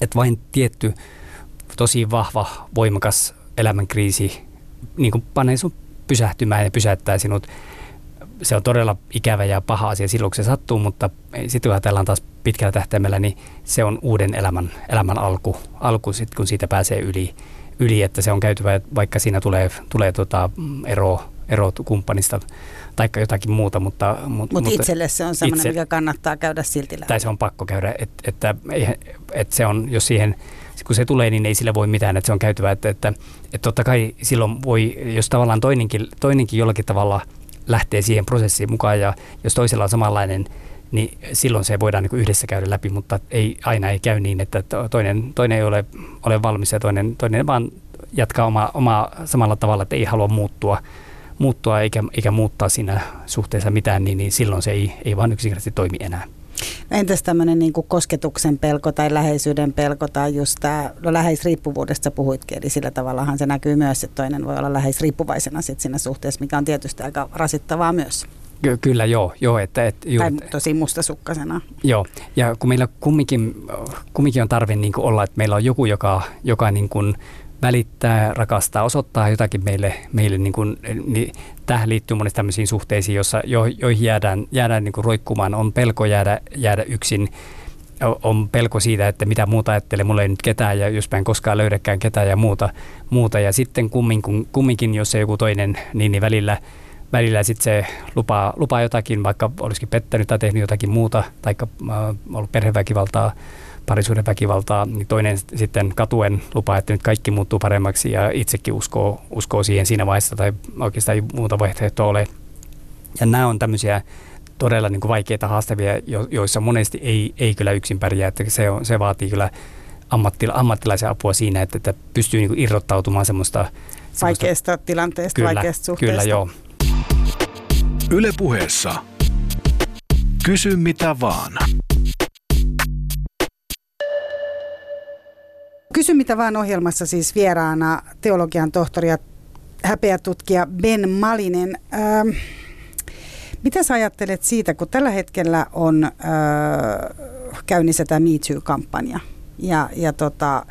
[SPEAKER 3] että vain tietty tosi vahva, voimakas elämänkriisi niin kuin panee sun pysähtymään ja pysäyttää sinut. Se on todella ikävä ja paha asia silloin, kun se sattuu, mutta sitten kun ajatellaan taas pitkällä tähtäimellä, niin se on uuden elämän, elämän alku, alku sit, kun siitä pääsee yli, yli, että se on käytyvä, vaikka siinä tulee, tulee tota ero, ero kumppanista tai jotakin muuta. Mutta,
[SPEAKER 2] Mut, mutta itselle se on sellainen, itse, mikä kannattaa käydä silti läpi.
[SPEAKER 3] Tai se on pakko käydä, että, että, että se on, jos siihen kun se tulee, niin ei sillä voi mitään, että se on käytävä. Että, että, että totta kai silloin voi, jos tavallaan toinenkin, toinenkin jollakin tavalla lähtee siihen prosessiin mukaan ja jos toisella on samanlainen, niin silloin se voidaan niin yhdessä käydä läpi, mutta ei, aina ei käy niin, että toinen, toinen ei ole, ole valmis ja toinen, toinen vaan jatkaa omaa, omaa samalla tavalla, että ei halua muuttua, muuttua eikä, eikä muuttaa siinä suhteessa mitään, niin, niin silloin se ei, ei vaan yksinkertaisesti toimi enää.
[SPEAKER 2] Entäs tämmöinen niin kosketuksen pelko tai läheisyyden pelko tai just tämä, no läheisriippuvuudesta puhuitkin, eli sillä tavallahan se näkyy myös, että toinen voi olla läheisriippuvaisena sit siinä suhteessa, mikä on tietysti aika rasittavaa myös.
[SPEAKER 3] Ky- kyllä joo, joo että,
[SPEAKER 2] että juuri, tai tosi mustasukkasena.
[SPEAKER 3] Joo, ja kun meillä kumminkin, kumminkin on tarve niin olla, että meillä on joku, joka, joka niin kuin välittää, rakastaa, osoittaa jotakin meille, meille niin kuin, niin tähän liittyy monesti tämmöisiin suhteisiin, jossa, jo, joihin jäädään, jäädään niin kuin roikkumaan. On pelko jäädä, jäädä yksin, on pelko siitä, että mitä muuta ajattelee, mulla ei nyt ketään ja jos mä en koskaan löydäkään ketään ja muuta. muuta. Ja sitten kumminkin, kumminkin jos se joku toinen, niin, niin välillä, välillä sitten se lupaa, lupaa jotakin, vaikka olisikin pettänyt tai tehnyt jotakin muuta, tai äh, ollut perheväkivaltaa, parisuuden väkivaltaa, niin toinen sitten katuen lupaa, että nyt kaikki muuttuu paremmaksi ja itsekin uskoo, uskoo siihen siinä vaiheessa tai oikeastaan ei muuta vaihtoehtoa ole. Ja nämä on tämmöisiä todella niin kuin vaikeita haastavia, joissa monesti ei, ei kyllä yksin pärjää, että se, on, se vaatii kyllä ammattila, ammattilaisen apua siinä, että, että pystyy niin kuin irrottautumaan semmoista,
[SPEAKER 2] semmoista... Vaikeasta tilanteesta, kyllä, vaikeasta suhteesta.
[SPEAKER 3] Kyllä, joo.
[SPEAKER 4] Yle puheessa. Kysy mitä vaan.
[SPEAKER 2] Kysy mitä vaan ohjelmassa siis vieraana teologian tohtori ja häpeätutkija Ben Malinen. Ähm, mitä sä ajattelet siitä, kun tällä hetkellä on äh, käynnissä tämä Me Too-kampanja ja, ja tota,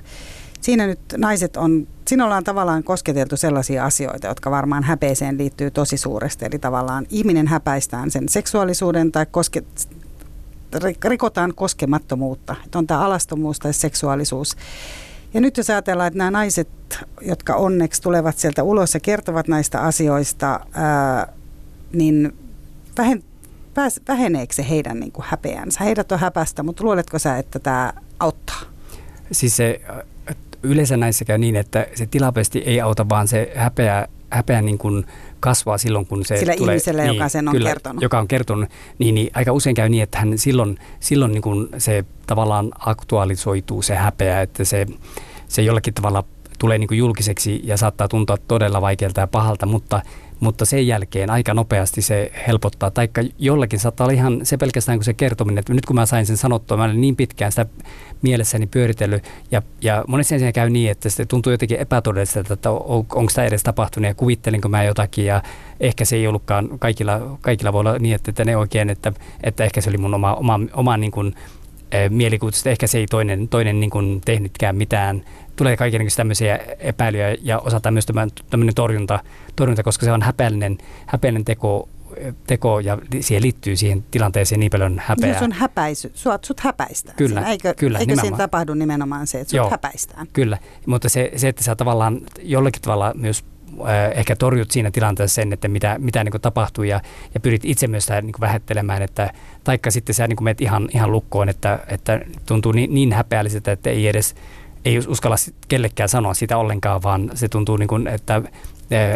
[SPEAKER 2] siinä nyt naiset on, siinä ollaan tavallaan kosketeltu sellaisia asioita, jotka varmaan häpeeseen liittyy tosi suuresti. Eli tavallaan ihminen häpäistään sen seksuaalisuuden tai koske, rikotaan koskemattomuutta. Että on tämä alastomuus tai seksuaalisuus. Ja nyt jos ajatellaan, että nämä naiset, jotka onneksi tulevat sieltä ulos ja kertovat näistä asioista, ää, niin vähen, pääs, väheneekö se heidän niin kuin häpeänsä? Heidät on häpästä, mutta luuletko sä, että tämä auttaa?
[SPEAKER 3] Siis se, yleensä näissä käy niin, että se tilapäisesti ei auta, vaan se häpeä, häpeä niin kuin kasvaa silloin, kun se
[SPEAKER 2] Sillä
[SPEAKER 3] tulee...
[SPEAKER 2] ihmiselle, niin, joka sen on kyllä, kertonut.
[SPEAKER 3] Joka on kertonut, niin, niin aika usein käy niin, että hän silloin, silloin niin kuin se tavallaan aktualisoituu se häpeä, että se, se jollakin tavalla tulee niin kuin julkiseksi ja saattaa tuntua todella vaikealta ja pahalta, mutta mutta sen jälkeen aika nopeasti se helpottaa. Taikka jollakin saattaa olla ihan se pelkästään kuin se kertominen, että nyt kun mä sain sen sanottua, mä olen niin pitkään sitä mielessäni pyöritellyt. Ja, ja monesti siinä käy niin, että se tuntuu jotenkin epätodelliselta, että on, onko tämä edes tapahtunut ja kuvittelinko mä jotakin. Ja ehkä se ei ollutkaan, kaikilla, kaikilla voi olla niin, että, että ne oikein, että, että ehkä se oli mun oma, oma, oma niin kuin, eh, mielikuvitusta, ehkä se ei toinen, toinen niin kuin tehnytkään mitään tulee kaikenlaisia tämmöisiä epäilyjä ja osataan myös tämmöinen torjunta, torjunta, koska se on häpeällinen, häpeällinen teko, teko ja siihen liittyy siihen tilanteeseen niin paljon häpeää.
[SPEAKER 2] Jos on häpäisy, sut, sut häpäistään.
[SPEAKER 3] Kyllä,
[SPEAKER 2] siinä. Eikö,
[SPEAKER 3] kyllä,
[SPEAKER 2] eikö siinä tapahdu nimenomaan se, että sut Joo, häpäistään?
[SPEAKER 3] Kyllä, mutta se, se, että sä tavallaan jollakin tavalla myös äh, ehkä torjut siinä tilanteessa sen, että mitä, mitä niin tapahtuu ja, ja pyrit itse myös sitä niin vähättelemään, että taikka sitten sä niin menet ihan, ihan lukkoon, että, että tuntuu niin, niin häpeälliseltä, että ei edes ei uskalla kellekään sanoa sitä ollenkaan, vaan se tuntuu niin kuin, että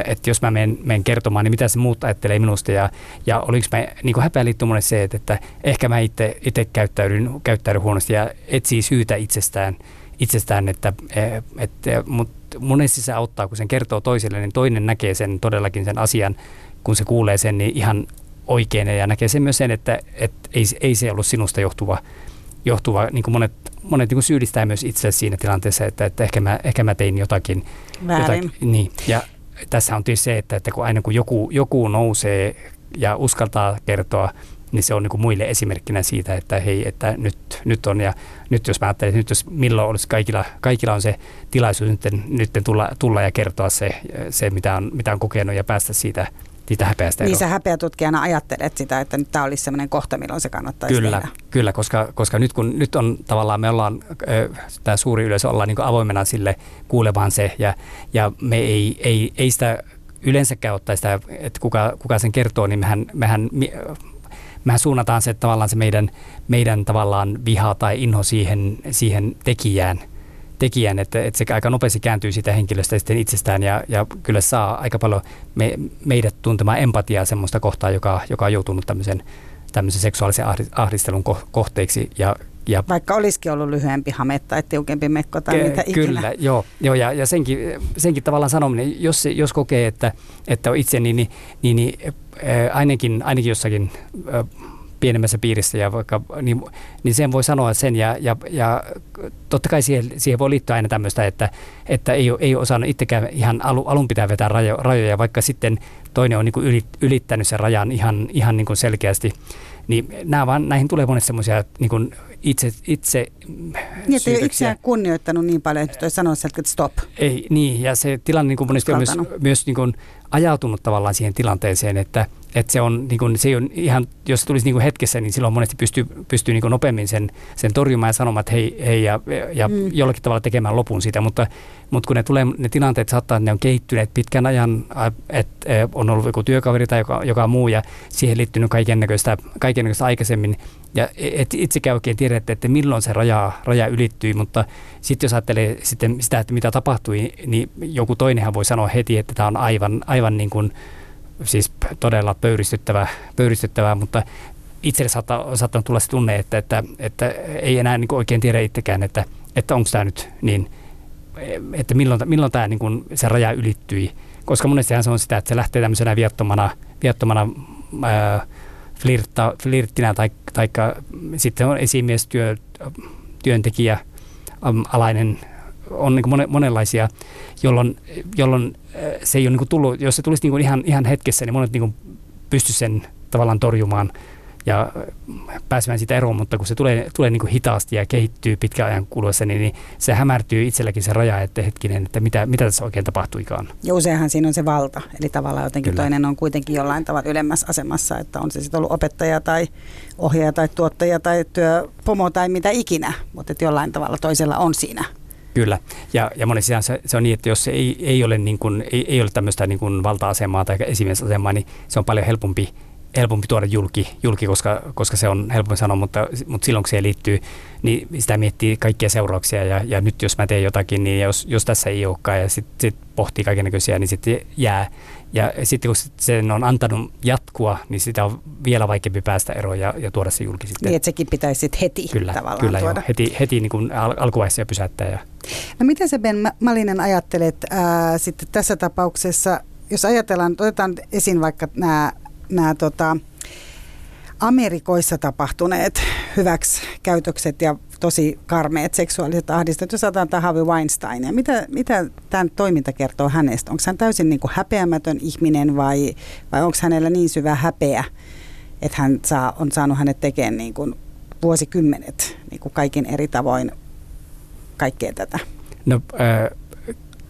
[SPEAKER 3] että jos mä menen, menen kertomaan, niin mitä se muut ajattelee minusta. Ja, ja oliko mä, niin kuin häpeä liittyy se, että, että ehkä mä itse, itse käyttäydyn, käyttäydyn huonosti ja etsii syytä itsestään, itsestään että, että, mutta monesti se auttaa, kun sen kertoo toiselle, niin toinen näkee sen todellakin sen asian, kun se kuulee sen, niin ihan oikein ja näkee sen myös sen, että, että ei, ei se ollut sinusta johtuva johtuva, niin kuin monet, monet niin kuin syyllistää myös itse siinä tilanteessa, että, että ehkä, mä, ehkä mä tein jotakin.
[SPEAKER 2] Väärin.
[SPEAKER 3] jotakin niin, ja tässä on tietysti se, että, että kun aina kun joku, joku nousee ja uskaltaa kertoa, niin se on niin kuin muille esimerkkinä siitä, että hei, että nyt, nyt on ja nyt jos mä ajattelen, että nyt jos milloin olisi kaikilla, kaikilla on se tilaisuus nyt, nyt tulla, tulla ja kertoa se, se mitä, on, mitä on kokenut ja päästä siitä, siitä häpeästä
[SPEAKER 2] Niin sä häpeätutkijana ajattelet sitä, että nyt tämä olisi sellainen kohta, milloin se kannattaisi
[SPEAKER 3] Kyllä,
[SPEAKER 2] tehdä.
[SPEAKER 3] kyllä koska, koska nyt kun nyt on tavallaan, me ollaan, tämä suuri yleisö ollaan niin avoimena sille kuulemaan se ja, ja me ei, ei, ei sitä yleensäkään ottaa sitä, että kuka, kuka sen kertoo, niin mehän, mehän mehän suunnataan se tavallaan se meidän, meidän tavallaan viha tai inho siihen, siihen tekijään, tekijään että, että se aika nopeasti kääntyy sitä henkilöstä sitten itsestään ja, ja kyllä saa aika paljon me, meidät tuntemaan empatiaa semmoista kohtaa, joka, joka on joutunut tämmöisen, tämmöisen seksuaalisen ahdistelun kohteeksi ja
[SPEAKER 2] ja, Vaikka olisikin ollut lyhyempi hame tai tiukempi mekko tai
[SPEAKER 3] ke,
[SPEAKER 2] mitä
[SPEAKER 3] ikinä. Kyllä, joo, joo ja, ja senkin, senkin tavallaan sanominen, jos, jos kokee, että, että on itse, niin, niin, niin, niin ainakin, ainakin jossakin pienemmässä piirissä ja vaikka, niin, niin sen voi sanoa sen ja, ja, ja totta kai siihen, siihen voi liittyä aina tämmöistä, että, että ei, ei osannut itsekään ihan alu, alun pitää vetää rajo, rajoja, vaikka sitten toinen on niin ylittänyt sen rajan ihan, ihan niin kuin selkeästi, niin nämä vaan, näihin tulee monesti semmoisia niin itse, itse
[SPEAKER 2] Niin, että ei itseään kunnioittanut niin paljon, että toi sanoa sieltä, että stop.
[SPEAKER 3] Ei, niin, ja se tilanne niin kuin monesti on myös, myös niin kuin ajautunut tavallaan siihen tilanteeseen, että, että se on, niin kuin, se on ihan, jos se tulisi niin kuin hetkessä, niin silloin monesti pystyy, pystyy niin kuin nopeammin sen, sen torjumaan ja sanomaan, että hei, hei ja, ja mm. jollakin tavalla tekemään lopun siitä, mutta, mutta kun ne tulee, ne tilanteet saattaa, että ne on kehittyneet pitkän ajan, että on ollut joku työkaveri tai joka, joka muu ja siihen liittynyt kaiken näköistä aikaisemmin ja et itsekään oikein tiedä, että milloin se raja, raja ylittyy, mutta sitten jos ajattelee sitten sitä, että mitä tapahtui, niin joku toinenhan voi sanoa heti, että tämä on aivan, aivan niin kuin, siis todella pöyristyttävää, pöyristyttävää mutta itselle saattaa, saattaa tulla se tunne, että, että, että ei enää niin oikein tiedä itsekään, että, että onko tämä nyt niin, että milloin, milloin tämä niin kuin se raja ylittyi. Koska monestihan se on sitä, että se lähtee tämmöisenä viattomana, viattomana ää, flirtta, flirttinä tai taikka sitten on esimies, työ, työntekijä, alainen, on niin kuin monenlaisia, jolloin, jolloin se ei ole niin tullut, jos se tulisi niin kuin ihan, ihan hetkessä, niin monet niin pysty sen tavallaan torjumaan – ja pääsemään siitä eroon, mutta kun se tulee, tulee niin kuin hitaasti ja kehittyy pitkän ajan kuluessa, niin, niin se hämärtyy itselläkin se raja, että hetkinen, että mitä, mitä tässä oikein tapahtuikaan.
[SPEAKER 2] Ja useinhan siinä on se valta, eli tavallaan jotenkin Kyllä. toinen on kuitenkin jollain tavalla ylemmässä asemassa, että on se sitten ollut opettaja tai ohjaaja tai tuottaja tai työpomo tai mitä ikinä, mutta että jollain tavalla toisella on siinä
[SPEAKER 3] Kyllä, ja, ja monesti se, se on niin, että jos ei, ei ole, niin kuin, ei, ei ole tämmöistä niin kuin valta-asemaa tai esimiesasemaa, niin se on paljon helpompi helpompi tuoda julki, julki koska, koska se on helpompi sanoa, mutta, mutta silloin kun siihen liittyy, niin sitä miettii kaikkia seurauksia ja, ja nyt jos mä teen jotakin, niin jos, jos tässä ei olekaan ja sitten sit pohtii kaikenlaisia, niin sitten jää. Ja sitten kun sen on antanut jatkua, niin sitä on vielä vaikeampi päästä eroon ja, ja tuoda se julki sitten.
[SPEAKER 2] Niin, että sekin pitäisi sitten heti
[SPEAKER 3] kyllä,
[SPEAKER 2] tavallaan
[SPEAKER 3] kyllä
[SPEAKER 2] tuoda.
[SPEAKER 3] Joo, heti, heti niin kuin al- alkuvaiheessa pysäyttää. Ja.
[SPEAKER 2] No miten se Ben Malinen ajattelet ää, sitten tässä tapauksessa, jos ajatellaan, otetaan esiin vaikka nämä nämä tota, Amerikoissa tapahtuneet hyväksikäytökset ja tosi karmeet seksuaaliset ahdistot, jos otetaan Harvey Weinstein. Ja mitä, mitä tämän toiminta kertoo hänestä? Onko hän täysin niin kuin häpeämätön ihminen vai, vai onko hänellä niin syvä häpeä, että hän saa, on saanut hänet tekemään niin kuin vuosikymmenet niin kuin kaikin eri tavoin kaikkea tätä?
[SPEAKER 3] No äh,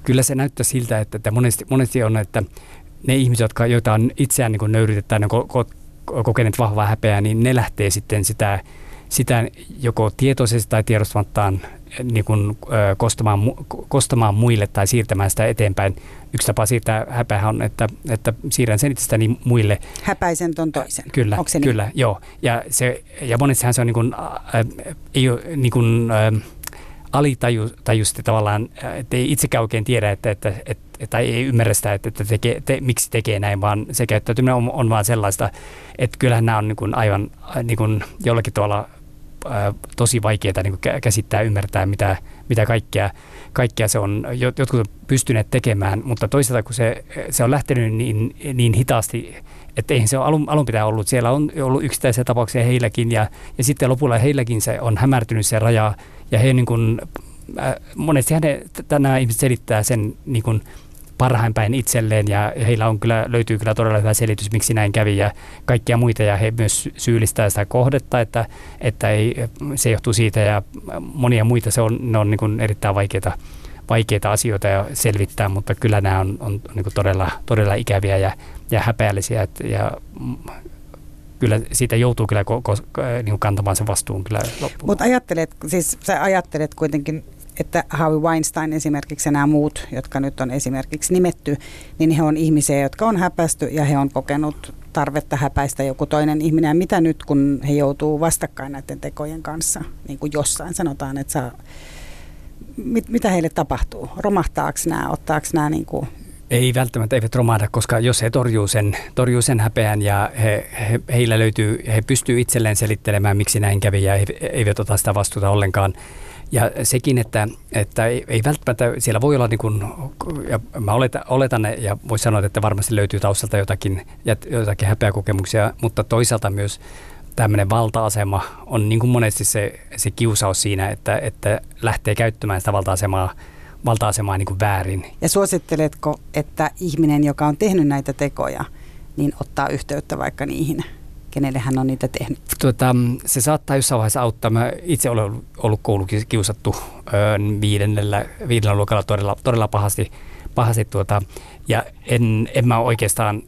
[SPEAKER 3] kyllä se näyttää siltä, että, että monesti, monesti on, että ne ihmiset, jotka, joita on itseään niin nöyrytetään, ne ko- kokeneet vahvaa häpeää, niin ne lähtee sitten sitä, sitä joko tietoisesti tai tiedostamattaan niin kuin, ö, kostamaan, kostamaan muille tai siirtämään sitä eteenpäin. Yksi tapa siitä häpeä on, että, että siirrän sen itsestäni muille.
[SPEAKER 2] Häpäisen ton toisen.
[SPEAKER 3] Kyllä,
[SPEAKER 2] Onko se
[SPEAKER 3] kyllä, niin? joo. Ja, se, ja monestihan se on niin kuin, äh, ei ole niin kuin, äh, alitajuisesti tavallaan, että ei itsekään oikein tiedä, että, että, että tai ei ymmärrä sitä, että, että te, miksi tekee näin, vaan se käyttäytyminen on, on vaan sellaista, että kyllähän nämä on niin kuin aivan niin kuin jollakin tavalla ää, tosi vaikeaa niin käsittää, ymmärtää, mitä, mitä kaikkea, kaikkea se on, jotkut on pystyneet tekemään, mutta toisaalta kun se, se on lähtenyt niin, niin hitaasti, että eihän se ole alun, alun pitää ollut. Siellä on ollut yksittäisiä tapauksia heilläkin ja, ja sitten lopulla heilläkin se on hämärtynyt se raja ja he niin kuin, äh, monesti hänen, nämä ihmiset selittää sen niin kuin, parhain päin itselleen ja heillä on kyllä, löytyy kyllä todella hyvä selitys, miksi näin kävi ja kaikkia muita ja he myös syyllistää sitä kohdetta, että, että ei, se johtuu siitä ja monia muita se on, ne on niin kuin erittäin vaikeita, vaikeita asioita ja selvittää, mutta kyllä nämä on, on niin kuin todella, todella ikäviä ja, ja häpeällisiä et, ja kyllä siitä joutuu kyllä ko, ko, niin kantamaan sen vastuun kyllä loppuun.
[SPEAKER 2] Mutta ajattelet, siis sä ajattelet kuitenkin että Harvey Weinstein esimerkiksi ja nämä muut, jotka nyt on esimerkiksi nimetty, niin he on ihmisiä, jotka on häpästy ja he on kokenut tarvetta häpäistä joku toinen ihminen. Ja mitä nyt, kun he joutuu vastakkain näiden tekojen kanssa, niin kuin jossain sanotaan, että saa, mit, mitä heille tapahtuu? Romahtaako nämä, ottaako nämä niin kuin
[SPEAKER 3] ei välttämättä eivät romahda, koska jos he torjuu sen, torjuu sen häpeän ja he, he, heillä löytyy, he pystyy itselleen selittelemään, miksi näin kävi ja he eivät ota sitä vastuuta ollenkaan, ja sekin, että, että ei, ei välttämättä, siellä voi olla niin kuin, ja mä oletan, oletan ja voisi sanoa, että varmasti löytyy taustalta jotakin, jotakin häpeäkokemuksia, mutta toisaalta myös tämmöinen valta-asema on niin kuin monesti se, se kiusaus siinä, että, että lähtee käyttämään sitä valta-asemaa, valta-asemaa niin kuin väärin.
[SPEAKER 2] Ja suositteletko, että ihminen, joka on tehnyt näitä tekoja, niin ottaa yhteyttä vaikka niihin kenelle hän on niitä tehnyt?
[SPEAKER 3] Tuota, se saattaa jossain vaiheessa auttaa. Mä itse olen ollut koulukiusattu viidennellä, viidennellä luokalla todella, todella pahasti, pahasti tuota, ja en, en mä oikeastaan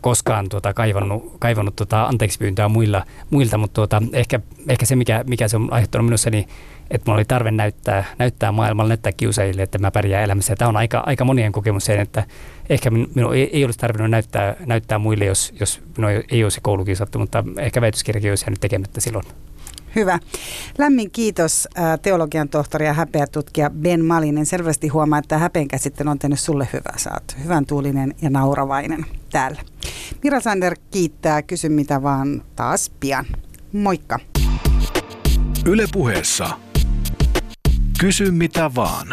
[SPEAKER 3] koskaan tuota, kaivannut, kaivannut tuota, anteeksi pyyntöä muilla, muilta, mutta tuota, ehkä, ehkä se, mikä, mikä se on aiheuttanut minussa, niin että mulla oli tarve näyttää, näyttää maailmalle, näyttää kiusaajille, että mä pärjään elämässä. Ja tämä on aika, aika monien kokemus sen, että ehkä minun ei, ei olisi tarvinnut näyttää, näyttää muille, jos, jos minun ei olisi koulukiusattu, mutta ehkä väitöskirjakin olisi jäänyt tekemättä silloin.
[SPEAKER 2] Hyvä. Lämmin kiitos teologian tohtori ja häpeätutkija Ben Malinen. Selvästi huomaa, että häpeen käsittely on tehnyt sulle hyvää. Saat hyvän tuulinen ja nauravainen täällä. Mira Sander kiittää. Kysy mitä vaan taas pian. Moikka.
[SPEAKER 4] Yle puheessa. Kysy mitä vaan.